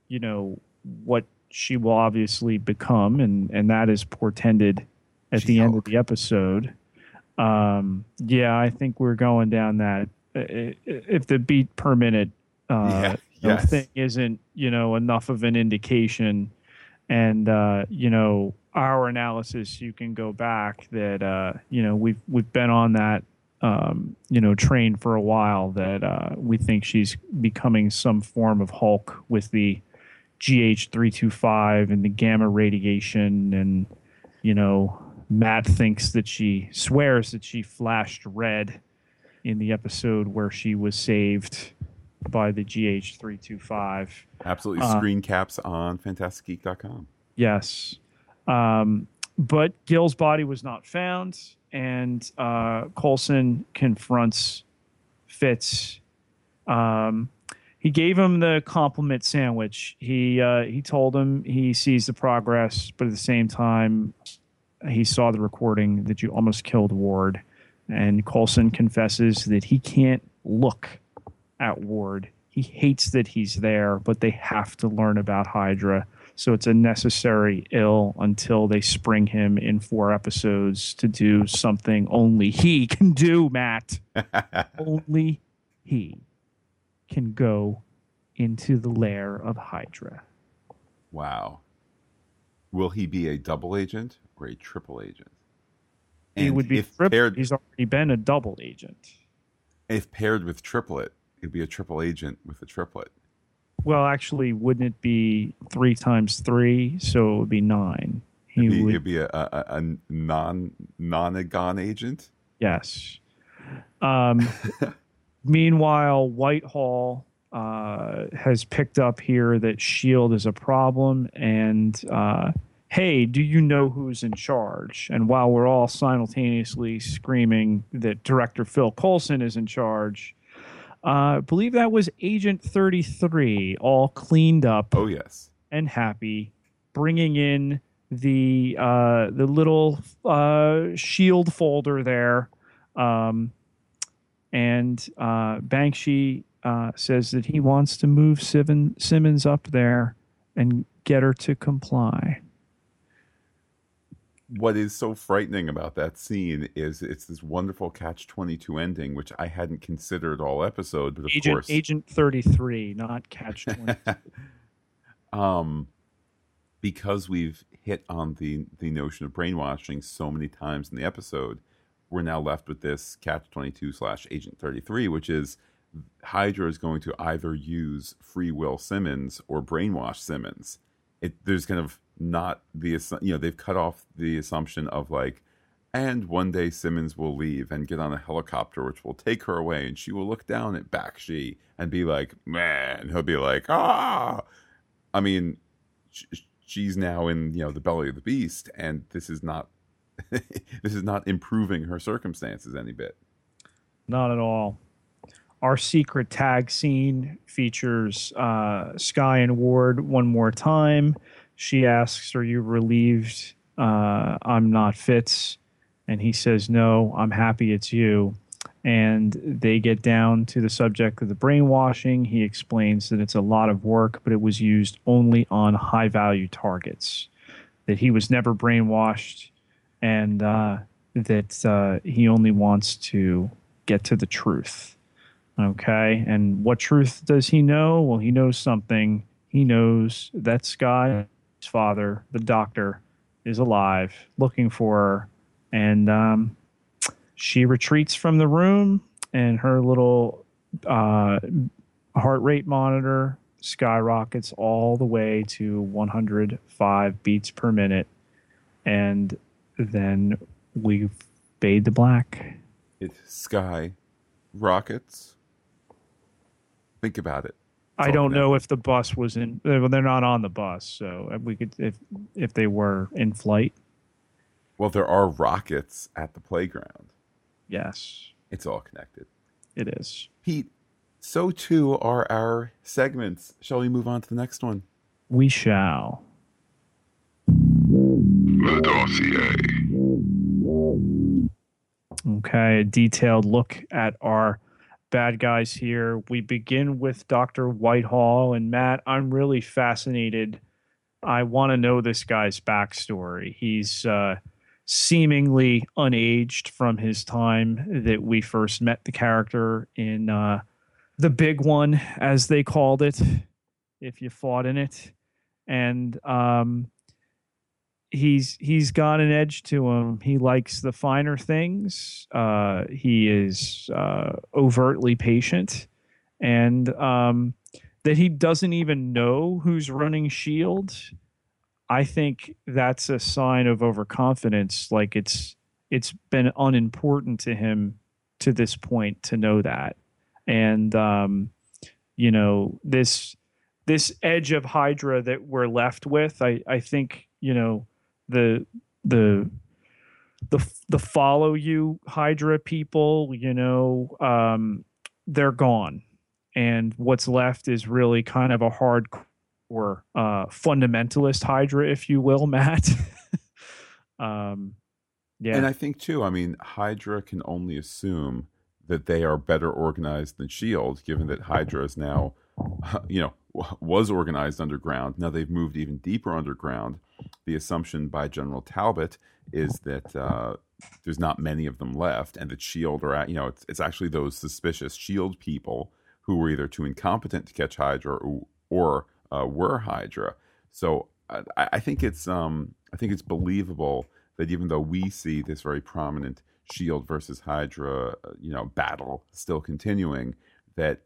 you know, what she will obviously become, and, and that is portended at the end of the episode. Um, yeah, I think we're going down that. If the beat per minute uh, yeah, yes. thing isn't, you know, enough of an indication, and uh, you know, our analysis, you can go back that uh, you know we've we've been on that um, you know train for a while that uh, we think she's becoming some form of Hulk with the GH three two five and the gamma radiation and you know Matt thinks that she swears that she flashed red in the episode where she was saved by the GH325. Absolutely. Uh, screen caps on fantasticgeek.com. Yes. Um, but Gill's body was not found, and uh, Coulson confronts Fitz. Um, he gave him the compliment sandwich. He uh, he told him he sees the progress, but at the same time, he saw the recording that you almost killed Ward, and Coulson confesses that he can't look at Ward. He hates that he's there, but they have to learn about Hydra. So it's a necessary ill until they spring him in four episodes to do something only he *laughs* can do, Matt. *laughs* only he can go into the lair of Hydra. Wow. Will he be a double agent or a triple agent? And he would be triple. Paired, He's already been a double agent. If paired with triplet, he'd be a triple agent with a triplet. Well, actually, wouldn't it be three times three? So it would be nine. He it'd be, would it'd be a, a, a non nonagon agent. Yes. Um, *laughs* meanwhile, Whitehall uh, has picked up here that Shield is a problem, and uh, hey, do you know who's in charge? And while we're all simultaneously screaming that director Phil Coulson is in charge, uh, I believe that was Agent 33, all cleaned up. Oh, yes. And happy, bringing in the uh, the little uh, shield folder there. Um, and uh, Bakshi uh, says that he wants to move Simmons up there and get her to comply. What is so frightening about that scene is it's this wonderful catch 22 ending which i hadn't considered all episode but of agent, course agent 33 not catch 22 *laughs* um because we've hit on the the notion of brainwashing so many times in the episode we're now left with this catch 22 slash agent 33 which is hydra is going to either use free will simmons or brainwash simmons. It there's kind of not the you know they've cut off the assumption of like and one day Simmons will leave and get on a helicopter which will take her away and she will look down at Bakshi and be like man he'll be like ah I mean she's now in you know the belly of the beast and this is not *laughs* this is not improving her circumstances any bit. Not at all our secret tag scene features uh, Skye and Ward one more time she asks, Are you relieved uh, I'm not Fitz? And he says, No, I'm happy it's you. And they get down to the subject of the brainwashing. He explains that it's a lot of work, but it was used only on high value targets, that he was never brainwashed, and uh, that uh, he only wants to get to the truth. Okay. And what truth does he know? Well, he knows something. He knows that Skye father, the doctor, is alive, looking for her, and um, she retreats from the room, and her little uh, heart rate monitor skyrockets all the way to 105 beats per minute, and then we fade to black. It sky rockets. Think about it. I don't know if the bus was in. Uh, well, they're not on the bus, so uh, we could if if they were in flight. Well, there are rockets at the playground. Yes, it's all connected. It is, Pete. So too are our segments. Shall we move on to the next one? We shall. The dossier. Okay, a detailed look at our bad guys here. We begin with Dr. Whitehall. And Matt, I'm really fascinated. I want to know this guy's backstory. He's uh, seemingly unaged from his time that we first met the character in uh, the big one, as they called it, if you fought in it. And um, he's he's got an edge to him. He likes the finer things. Uh, he is uh, overtly patient, and um, that he doesn't even know who's running Shield. I think that's a sign of overconfidence. Like it's it's been unimportant to him to this point to know that, and um, you know this this edge of Hydra that we're left with. I I think you know the the the the follow you Hydra people, you know, um, they're gone, and what's left is really kind of a hardcore uh, fundamentalist Hydra, if you will, *laughs* Matt. um, yeah, And I think too, I mean, Hydra can only assume that they are better organized than Shield, given that Hydra is now, *laughs* you know, was organized underground. Now they've moved even deeper underground. The assumption by General Talbot is that uh, there's not many of them left, and that Shield are, at, you know, it's, it's actually those suspicious Shield people who were either too incompetent to catch Hydra or, or uh, were Hydra. So I, I think it's, um, I think it's believable that even though we see this very prominent Shield versus Hydra, uh, you know, battle still continuing, that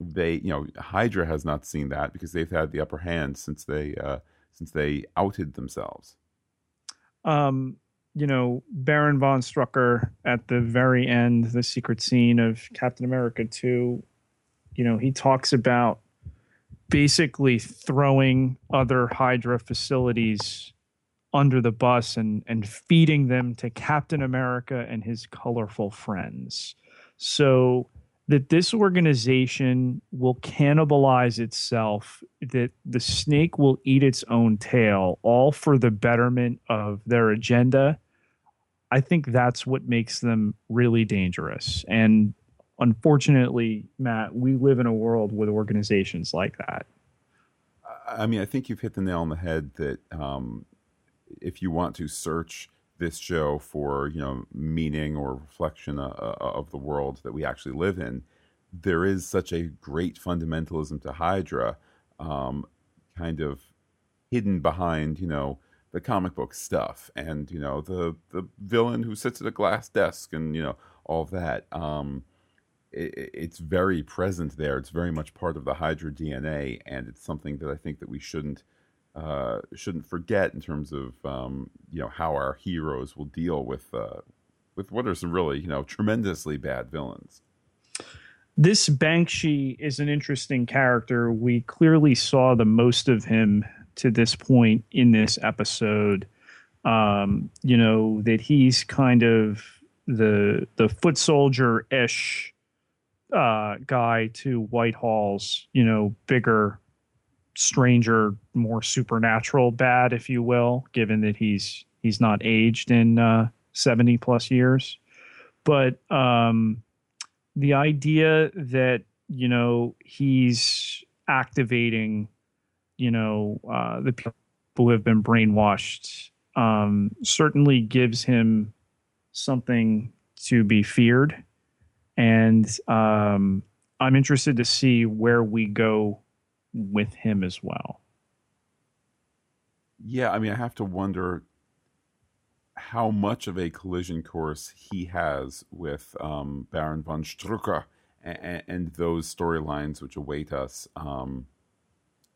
they, you know, Hydra has not seen that because they've had the upper hand since they uh, since they outed themselves. um, you know, Baron von Strucker at the very end, the secret scene of Captain America 2, you know, he talks about basically throwing other Hydra facilities under the bus and, and feeding them to Captain America and his colorful friends. So that this organization will cannibalize itself, that the snake will eat its own tail, all for the betterment of their agenda. I think that's what makes them really dangerous. And unfortunately, Matt, we live in a world with organizations like that. I mean, I think you've hit the nail on the head that um, if you want to search this show for you know meaning or reflection uh, uh, of the world that we actually live in, there is such a great fundamentalism to Hydra, um, kind of hidden behind you know the comic book stuff and you know the the villain who sits at a glass desk and you know all that. Um, it, it's very present there. It's very much part of the Hydra DNA, and it's something that I think that we shouldn't uh, shouldn't forget in terms of um, you know how our heroes will deal with uh, with what are some really you know tremendously bad villains. This Bakshi is an interesting character. We clearly saw the most of him to this point in this episode. Um, you know that he's kind of the the foot soldier ish uh, guy to Whitehall's you know bigger, stranger, more supernatural bad, if you will, given that he's he's not aged in uh, seventy plus years. But um, the idea that you know he's activating you know uh, the people who have been brainwashed um, certainly gives him something to be feared and um, i'm interested to see where we go with him as well Yeah, I mean, I have to wonder how much of a collision course he has with um, Baron von Strucker and, and those storylines which await us um,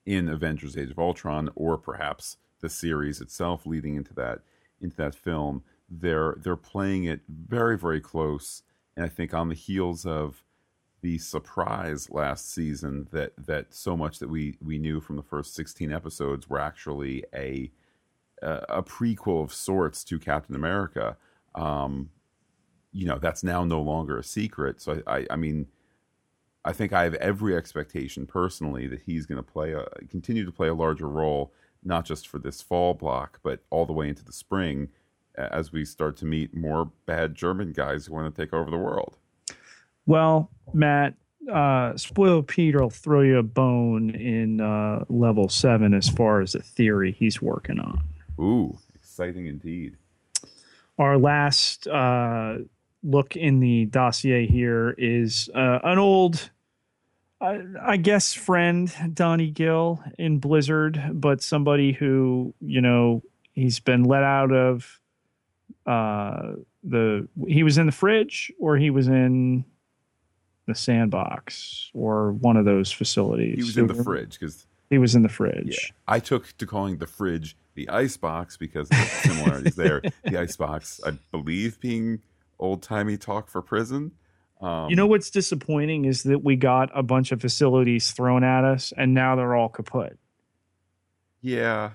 in Avengers: Age of Ultron, or perhaps the series itself leading into that into that film. They're they're playing it very very close, and I think on the heels of the surprise last season that that so much that we we knew from the first 16 episodes were actually a a prequel of sorts to Captain America. Um, you know, that's now no longer a secret. So I, I, I mean, I think I have every expectation personally that he's going to play a continue to play a larger role not just for this fall block, but all the way into the spring as we start to meet more bad German guys who want to take over the world. Well, Matt, uh, Spoil Peter will throw you a bone in uh, level seven as far as a theory he's working on. Ooh, exciting indeed. Our last uh, look in the dossier here is uh, an old, uh, I guess, friend, Donnie Gill in Blizzard, but somebody who, you know, he's been let out of uh, the, he was in the fridge or he was in the sandbox or one of those facilities. He was in the fridge because he was in the fridge. Yeah. I took to calling the fridge the ice box because of the similarities there. *laughs* The ice box, I believe, being old timey talk for prison. Um, you know what's disappointing is that we got a bunch of facilities thrown at us, and now they're all kaput. Yeah,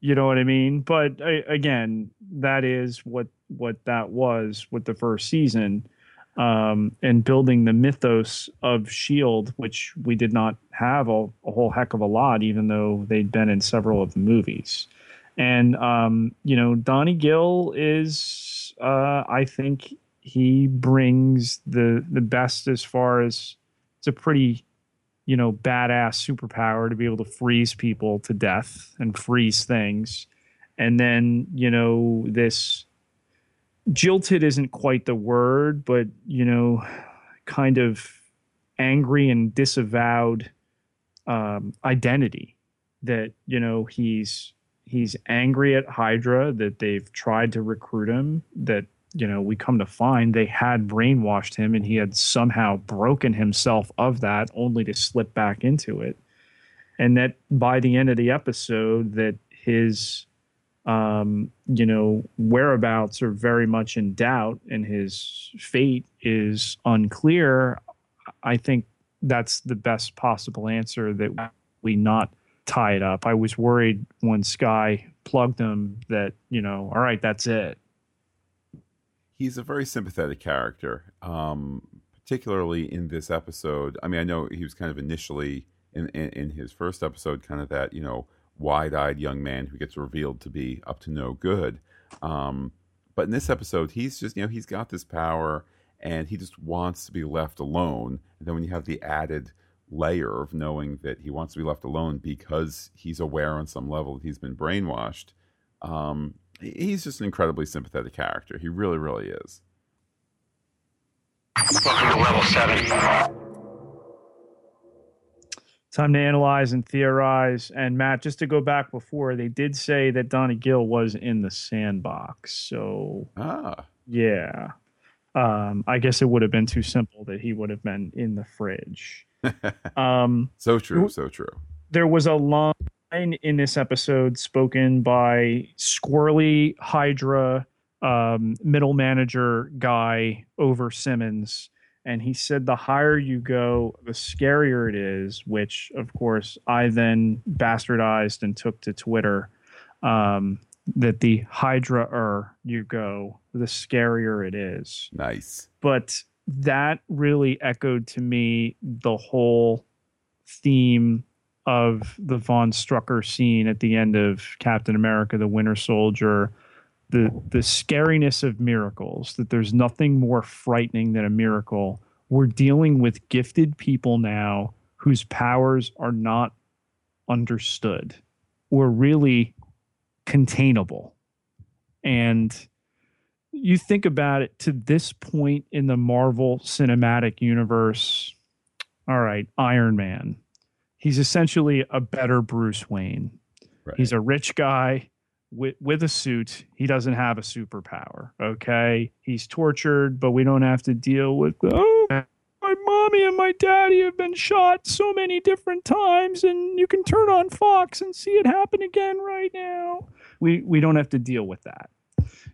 you know what I mean. But uh, again, that is what what that was with the first season um, and building the mythos of Shield, which we did not have a, a, whole heck of a lot, even though they'd been in several of the movies. And um, you know, Donnie Gill is, uh, I think, he brings the the best as far as it's a pretty, you know, badass superpower to be able to freeze people to death and freeze things, and then you know this jilted isn't quite the word, but you know, kind of angry and disavowed um, identity that you know he's he's angry at Hydra that they've tried to recruit him that you know we come to find they had brainwashed him and he had somehow broken himself of that only to slip back into it. And that by the end of the episode that his um, you know, whereabouts are very much in doubt and his fate is unclear, I think that's the best possible answer that we not tie it up. I was worried when Skye plugged him that, you know, all right, that's it. He's a very sympathetic character, um, particularly in this episode. I mean, I know he was kind of initially in, in, in his first episode, kind of that, you know, wide-eyed young man who gets revealed to be up to no good. Um, but in this episode, he's just you know he's got this power and he just wants to be left alone. And then when you have the added layer of knowing that he wants to be left alone because he's aware on some level that he's been brainwashed, um, he's just an incredibly sympathetic character. He really, really is. Welcome to level seven time to analyze and theorize. And Matt, just to go back before, they did say that Donnie Gill was in the sandbox. So, ah, yeah. Um, I guess it would have been too simple that he would have been in the fridge. *laughs* um, so true, so true. There was a line in this episode spoken by Squirrely Hydra um, middle manager guy over Simmons and he said the higher you go the scarier it is which of course i then bastardized and took to twitter um, that the hydra-er you go the scarier it is. Nice. But that really echoed to me the whole theme of the von strucker scene at the end of captain america the winter soldier the the scariness of miracles that there's nothing more frightening than a miracle we're dealing with gifted people now whose powers are not understood or really containable and you think about it to this point in the Marvel Cinematic Universe, all right, Iron Man. He's essentially a better Bruce Wayne. Right. He's a rich guy with, with a suit, he doesn't have a superpower. Okay, he's tortured, but we don't have to deal with oh, my mommy and my daddy have been shot so many different times, and you can turn on Fox and see it happen again right now. We we don't have to deal with that.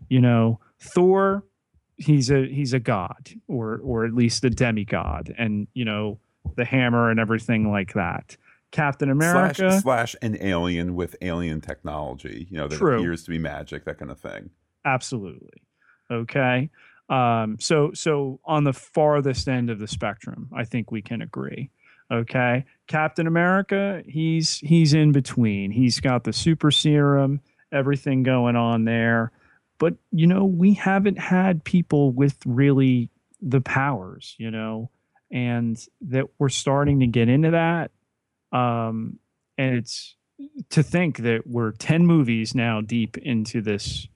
You know, Thor, he's a he's a god, or or at least a demigod, and you know the hammer and everything like that. Captain America slash, slash an alien with alien technology, you know, that True. appears to be magic, that kind of thing. Absolutely. Okay. Um, so so on the farthest end of the spectrum, I think we can agree. Okay. Captain America, he's he's in between. He's got the super serum, everything going on there. But you know, we haven't had people with really the powers, you know, and that we're starting to get into that. Um, and it's to think that we're 10 movies now deep into this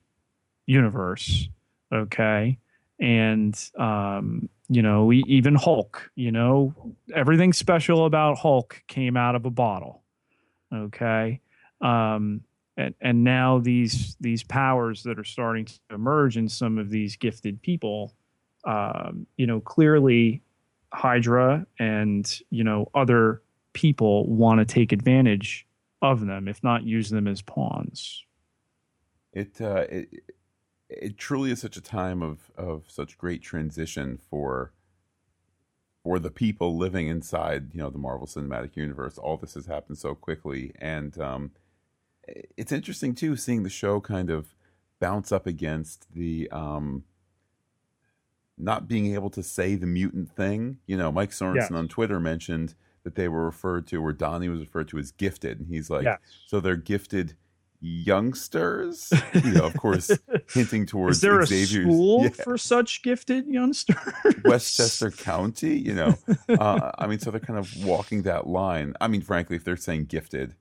universe. Okay. And, um, you know, we, even Hulk, you know, everything special about Hulk came out of a bottle. Okay. Um, and, and now these these powers that are starting to emerge in some of these gifted people, um, you know, clearly Hydra and you know other people want to take advantage of them, if not use them as pawns. It uh, it it truly is such a time of of such great transition for for the people living inside you know the Marvel Cinematic Universe. All this has happened so quickly, and um, it's interesting too seeing the show kind of bounce up against the um, not being able to say the mutant thing. You know, Mike Sorensen on Twitter mentioned that they were referred to, where Donnie was referred to as gifted, and he's like, yes. so they're gifted youngsters. You know, of course, *laughs* hinting towards Is there Xavier's, a school yeah. for such gifted youngsters? Westchester County. You know, *laughs* uh, I mean, so they're kind of walking that line. I mean, frankly, if they're saying gifted,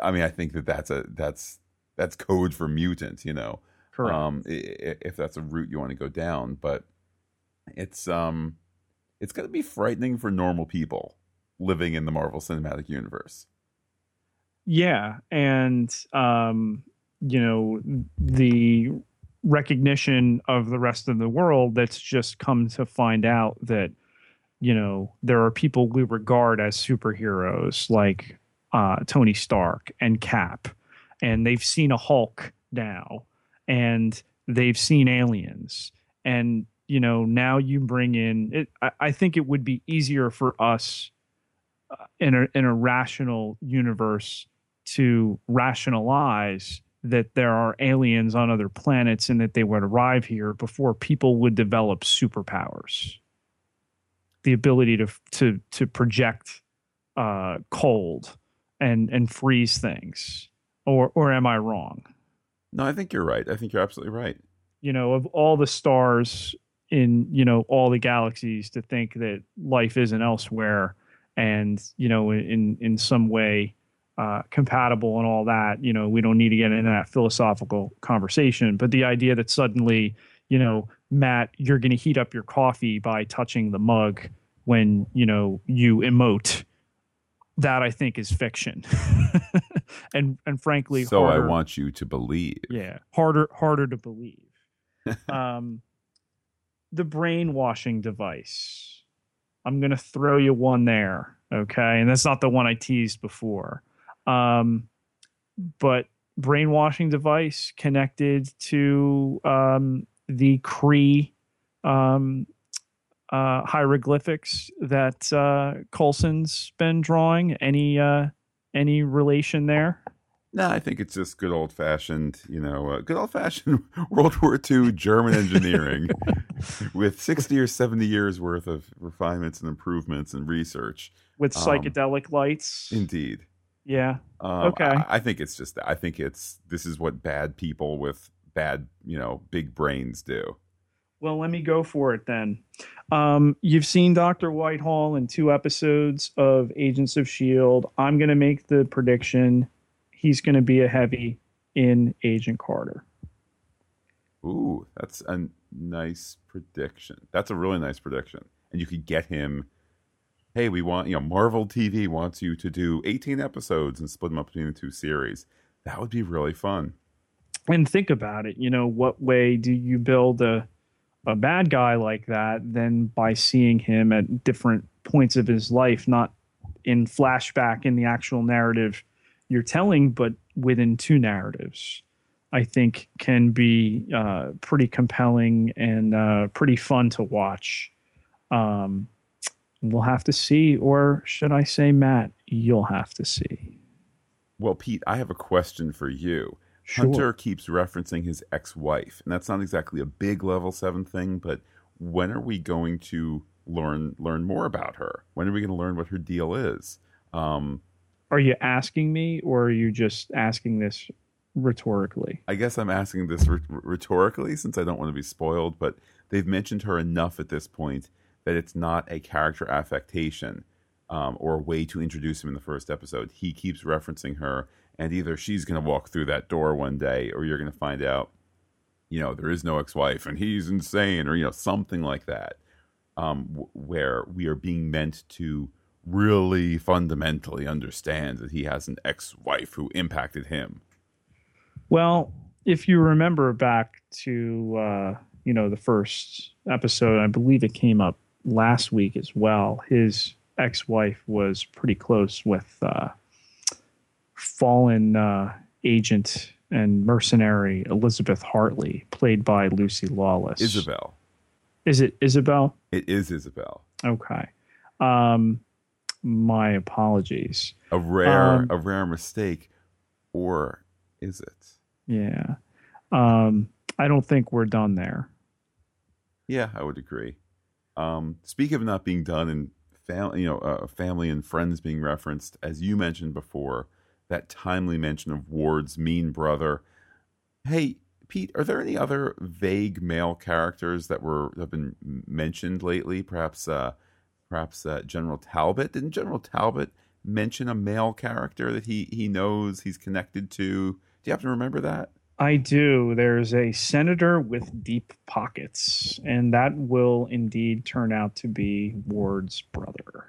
I mean, I think that that's a that's that's code for mutant. You know, correct. Um, if that's a route you want to go down, but it's um, it's going to be frightening for normal people living in the Marvel Cinematic Universe. Yeah, and um, you know the recognition of the rest of the world that's just come to find out that you know there are people we regard as superheroes like uh, Tony Stark and Cap, and they've seen a Hulk now, and they've seen aliens, and you know now you bring in it. I, I think it would be easier for us uh, in a in a rational universe to rationalize that there are aliens on other planets and that they would arrive here before people would develop superpowers. The ability to to to project uh, cold and and freeze things. Or or am i wrong? No i think you're right. I think you're absolutely right. You know of all the stars in you know all the galaxies to think that life isn't elsewhere and you know in in some way uh, compatible and all that. You know, we don't need to get into that philosophical conversation. But the idea that suddenly, you know, Matt, you're going to heat up your coffee by touching the mug when you know you emote. That I think is fiction, *laughs* and and frankly, so harder, I want you to believe. Yeah, harder harder to believe. *laughs* um, the brainwashing device. I'm going to throw you one there. Okay. And that's not the one I teased before. Um, but brainwashing device connected to um, the Kree um, uh, hieroglyphics that uh, Coulson's been drawing. Any uh, any relation there? No, I think it's just good old fashioned, you know, uh, good old fashioned *laughs* World War II German engineering *laughs* with 60 or 70 years worth of refinements and improvements and research. With um, psychedelic um, lights. Indeed. Yeah. Um, okay. I, I, think it's just. I think it's. This is what bad people with bad, you know, big brains do. Well, let me go for it then. Um, you've seen Doctor Whitehall in two episodes of Agents of Shield. I'm going to make the prediction he's going to be a heavy in Agent Carter. Ooh, that's a nice prediction. That's a really nice prediction, and you could get him hey, we want, you know, Marvel TV wants you to do 18 episodes and split them up between the two series. That would be really fun. And think about it, you know, what way do you build a a bad guy like that than by seeing him at different points of his life, not in flashback in the actual narrative you're telling, but within two narratives. I think can be uh, pretty compelling and uh, pretty fun to watch. Um, We'll have to see, or should I say, Matt, you'll have to see. Well, Pete, I have a question for you. Sure. Hunter keeps referencing his ex wife, and that's not exactly a big level seven thing, but when are we going to learn learn more about her? When are we going to learn what her deal is? Um, Are you asking me, or are you just asking this rhetorically? I guess I'm asking this rh- rhetorically since I don't want to be spoiled, but they've mentioned her enough at this point that it's not a character affectation um, or a way to introduce him in the first episode. He keeps referencing her, and either she's going to walk through that door one day, or you're going to find out, you know, there is no ex-wife and he's insane, or you know, something like that, um, w- where we are being meant to really fundamentally understand that he has an ex-wife who impacted him. Well, if you remember back to uh, you know the first episode, I believe it came up last week as well. His ex-wife was pretty close with uh, fallen uh, agent and mercenary Elizabeth Hartley, played by Lucy Lawless. Isabel. Is it Isabel? It is Isabel. Okay. Um, my apologies. A rare, Um, a rare mistake, or is it? Yeah. Um, I don't think we're done there. Yeah, I would agree. Um, speak of not being done and family, you know, uh, family and friends being referenced, as you mentioned before, that timely mention of Ward's mean brother. Hey, Pete, are there any other vague male characters that were have been mentioned lately? Perhaps, uh, perhaps uh, General Talbot. Didn't General Talbot mention a male character that he he knows he's connected to? Do you happen to remember that? I do. There's a senator with deep pockets, and that will indeed turn out to be Ward's brother.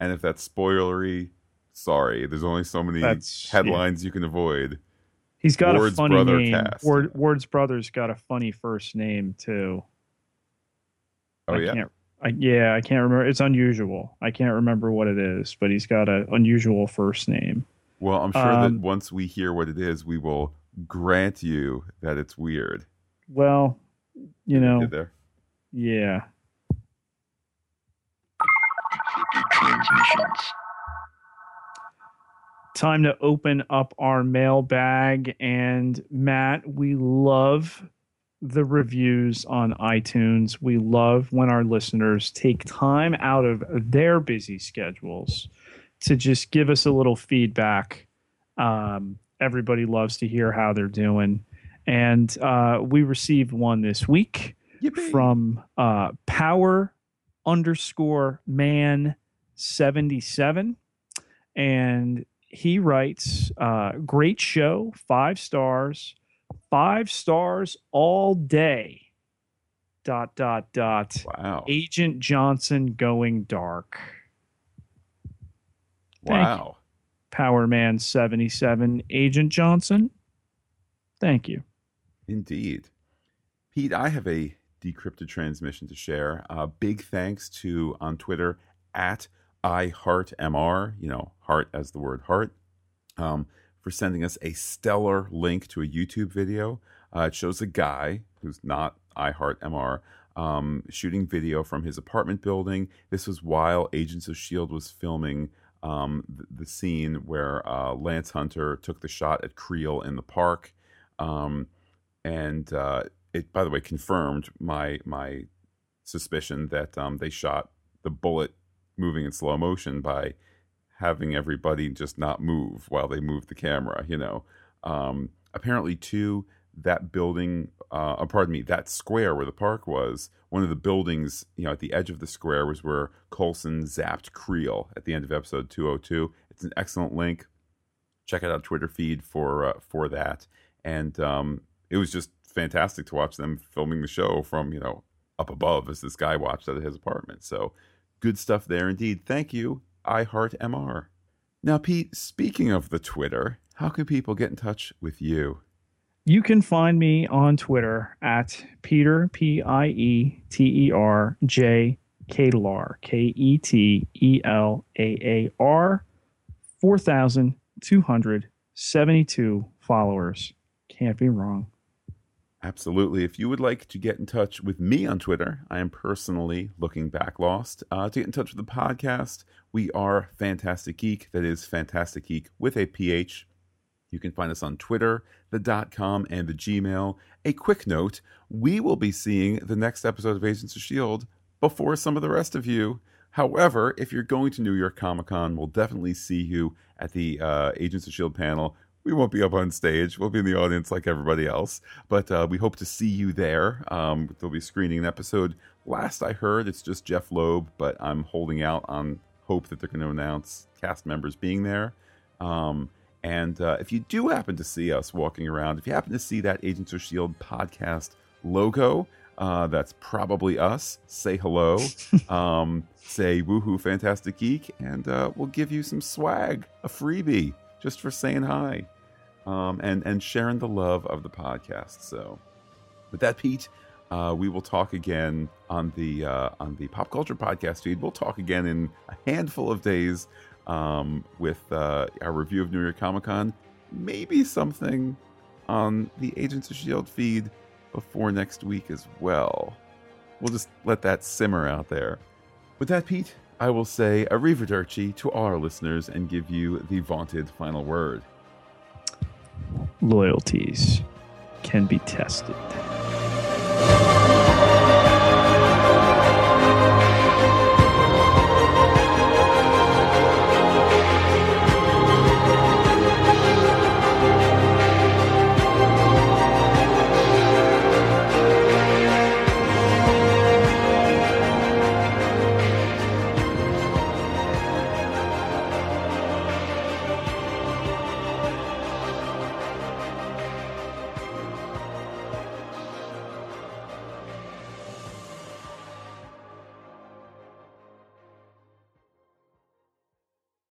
And if that's spoilery, sorry. There's only so many That's- headlines you can avoid. He's got Ward's a funny brother name. cast. Ward, Ward's brother's got a funny first name too. Oh I yeah, Can't, I, yeah, I can't remember. It's unusual. I can't remember what it is, but he's got an unusual first name. well, I'm sure Um, that once we hear what it is, we will grant you that it's weird. Well, you know, there? yeah. Transmissions. time to open up our mailbag. And Matt, we love the reviews on iTunes. We love when our listeners take time out of their busy schedules to just give us a little feedback. Um, everybody loves to hear how they're doing. And uh, we received one this week Yippee. from uh, power underscore man 77 and he writes uh, great show five stars five stars all day dot dot dot wow, agent johnson going dark thank you. wow. power man 77 agent johnson thank you Indeed. Pete, I have a decrypted transmission to share. Uh, big thanks to on Twitter at iHeartMR, you know, heart as the word heart, um, for sending us a stellar link to a YouTube video. Uh, it shows a guy who's not iHeartMR um, shooting video from his apartment building. This was while Agents of S.H.I.E.L.D. was filming um, the, the scene where uh, Lance Hunter took the shot at Creel in the park. Um, and uh, it, by the way, confirmed my my suspicion that um, they shot the bullet moving in slow motion by having everybody just not move while they move the camera. You know, um, apparently too that building, uh, uh, pardon me, that square where the park was, one of the buildings, you know, at the edge of the square was where Coulson zapped Creel at the end of episode 202. It's an excellent link. Check it out Twitter feed for uh, for that. And um, it was just fantastic to watch them filming the show from you know up above as this guy watched out of his apartment. So good stuff there indeed. Thank you, I Heart MR. Now, Pete, speaking of the Twitter, how can people get in touch with you? You can find me on Twitter at Peter P I E T E R J Ketelaar K E T E L A A R four thousand two hundred seventy two followers. Can't be wrong. Absolutely. If you would like to get in touch with me on Twitter, I am personally looking back lost. Uh, to get in touch with the podcast, we are Fantastic Geek. That is Fantastic Geek with a PH. You can find us on Twitter, the dot com, and the Gmail. A quick note we will be seeing the next episode of Agents of S.H.I.E.L.D. before some of the rest of you. However, if you're going to New York Comic Con, we'll definitely see you at the uh, Agents of S.H.I.E.L.D. panel. We won't be up on stage. We'll be in the audience like everybody else. But uh, we hope to see you there. Um, they'll be screening an episode. Last I heard, it's just Jeph Loeb, but I'm holding out on hope that they're going to announce cast members being there. Um, and uh, if you do happen to see us walking around, if you happen to see that Agents of S.H.I.E.L.D. podcast logo, uh, that's probably us. Say hello. *laughs* um, say woohoo, fantastic geek, and uh, we'll give you some swag, a freebie, just for saying hi um, and and sharing the love of the podcast. So, with that, Pete, uh, we will talk again on the uh, on the pop culture podcast feed. We'll talk again in a handful of days um, with uh, our review of New York Comic Con. Maybe something on the Agents of Shield feed before next week as well. We'll just let that simmer out there. With that, Pete, I will say arrivederci to all our listeners and give you the vaunted final word. Loyalties can be tested.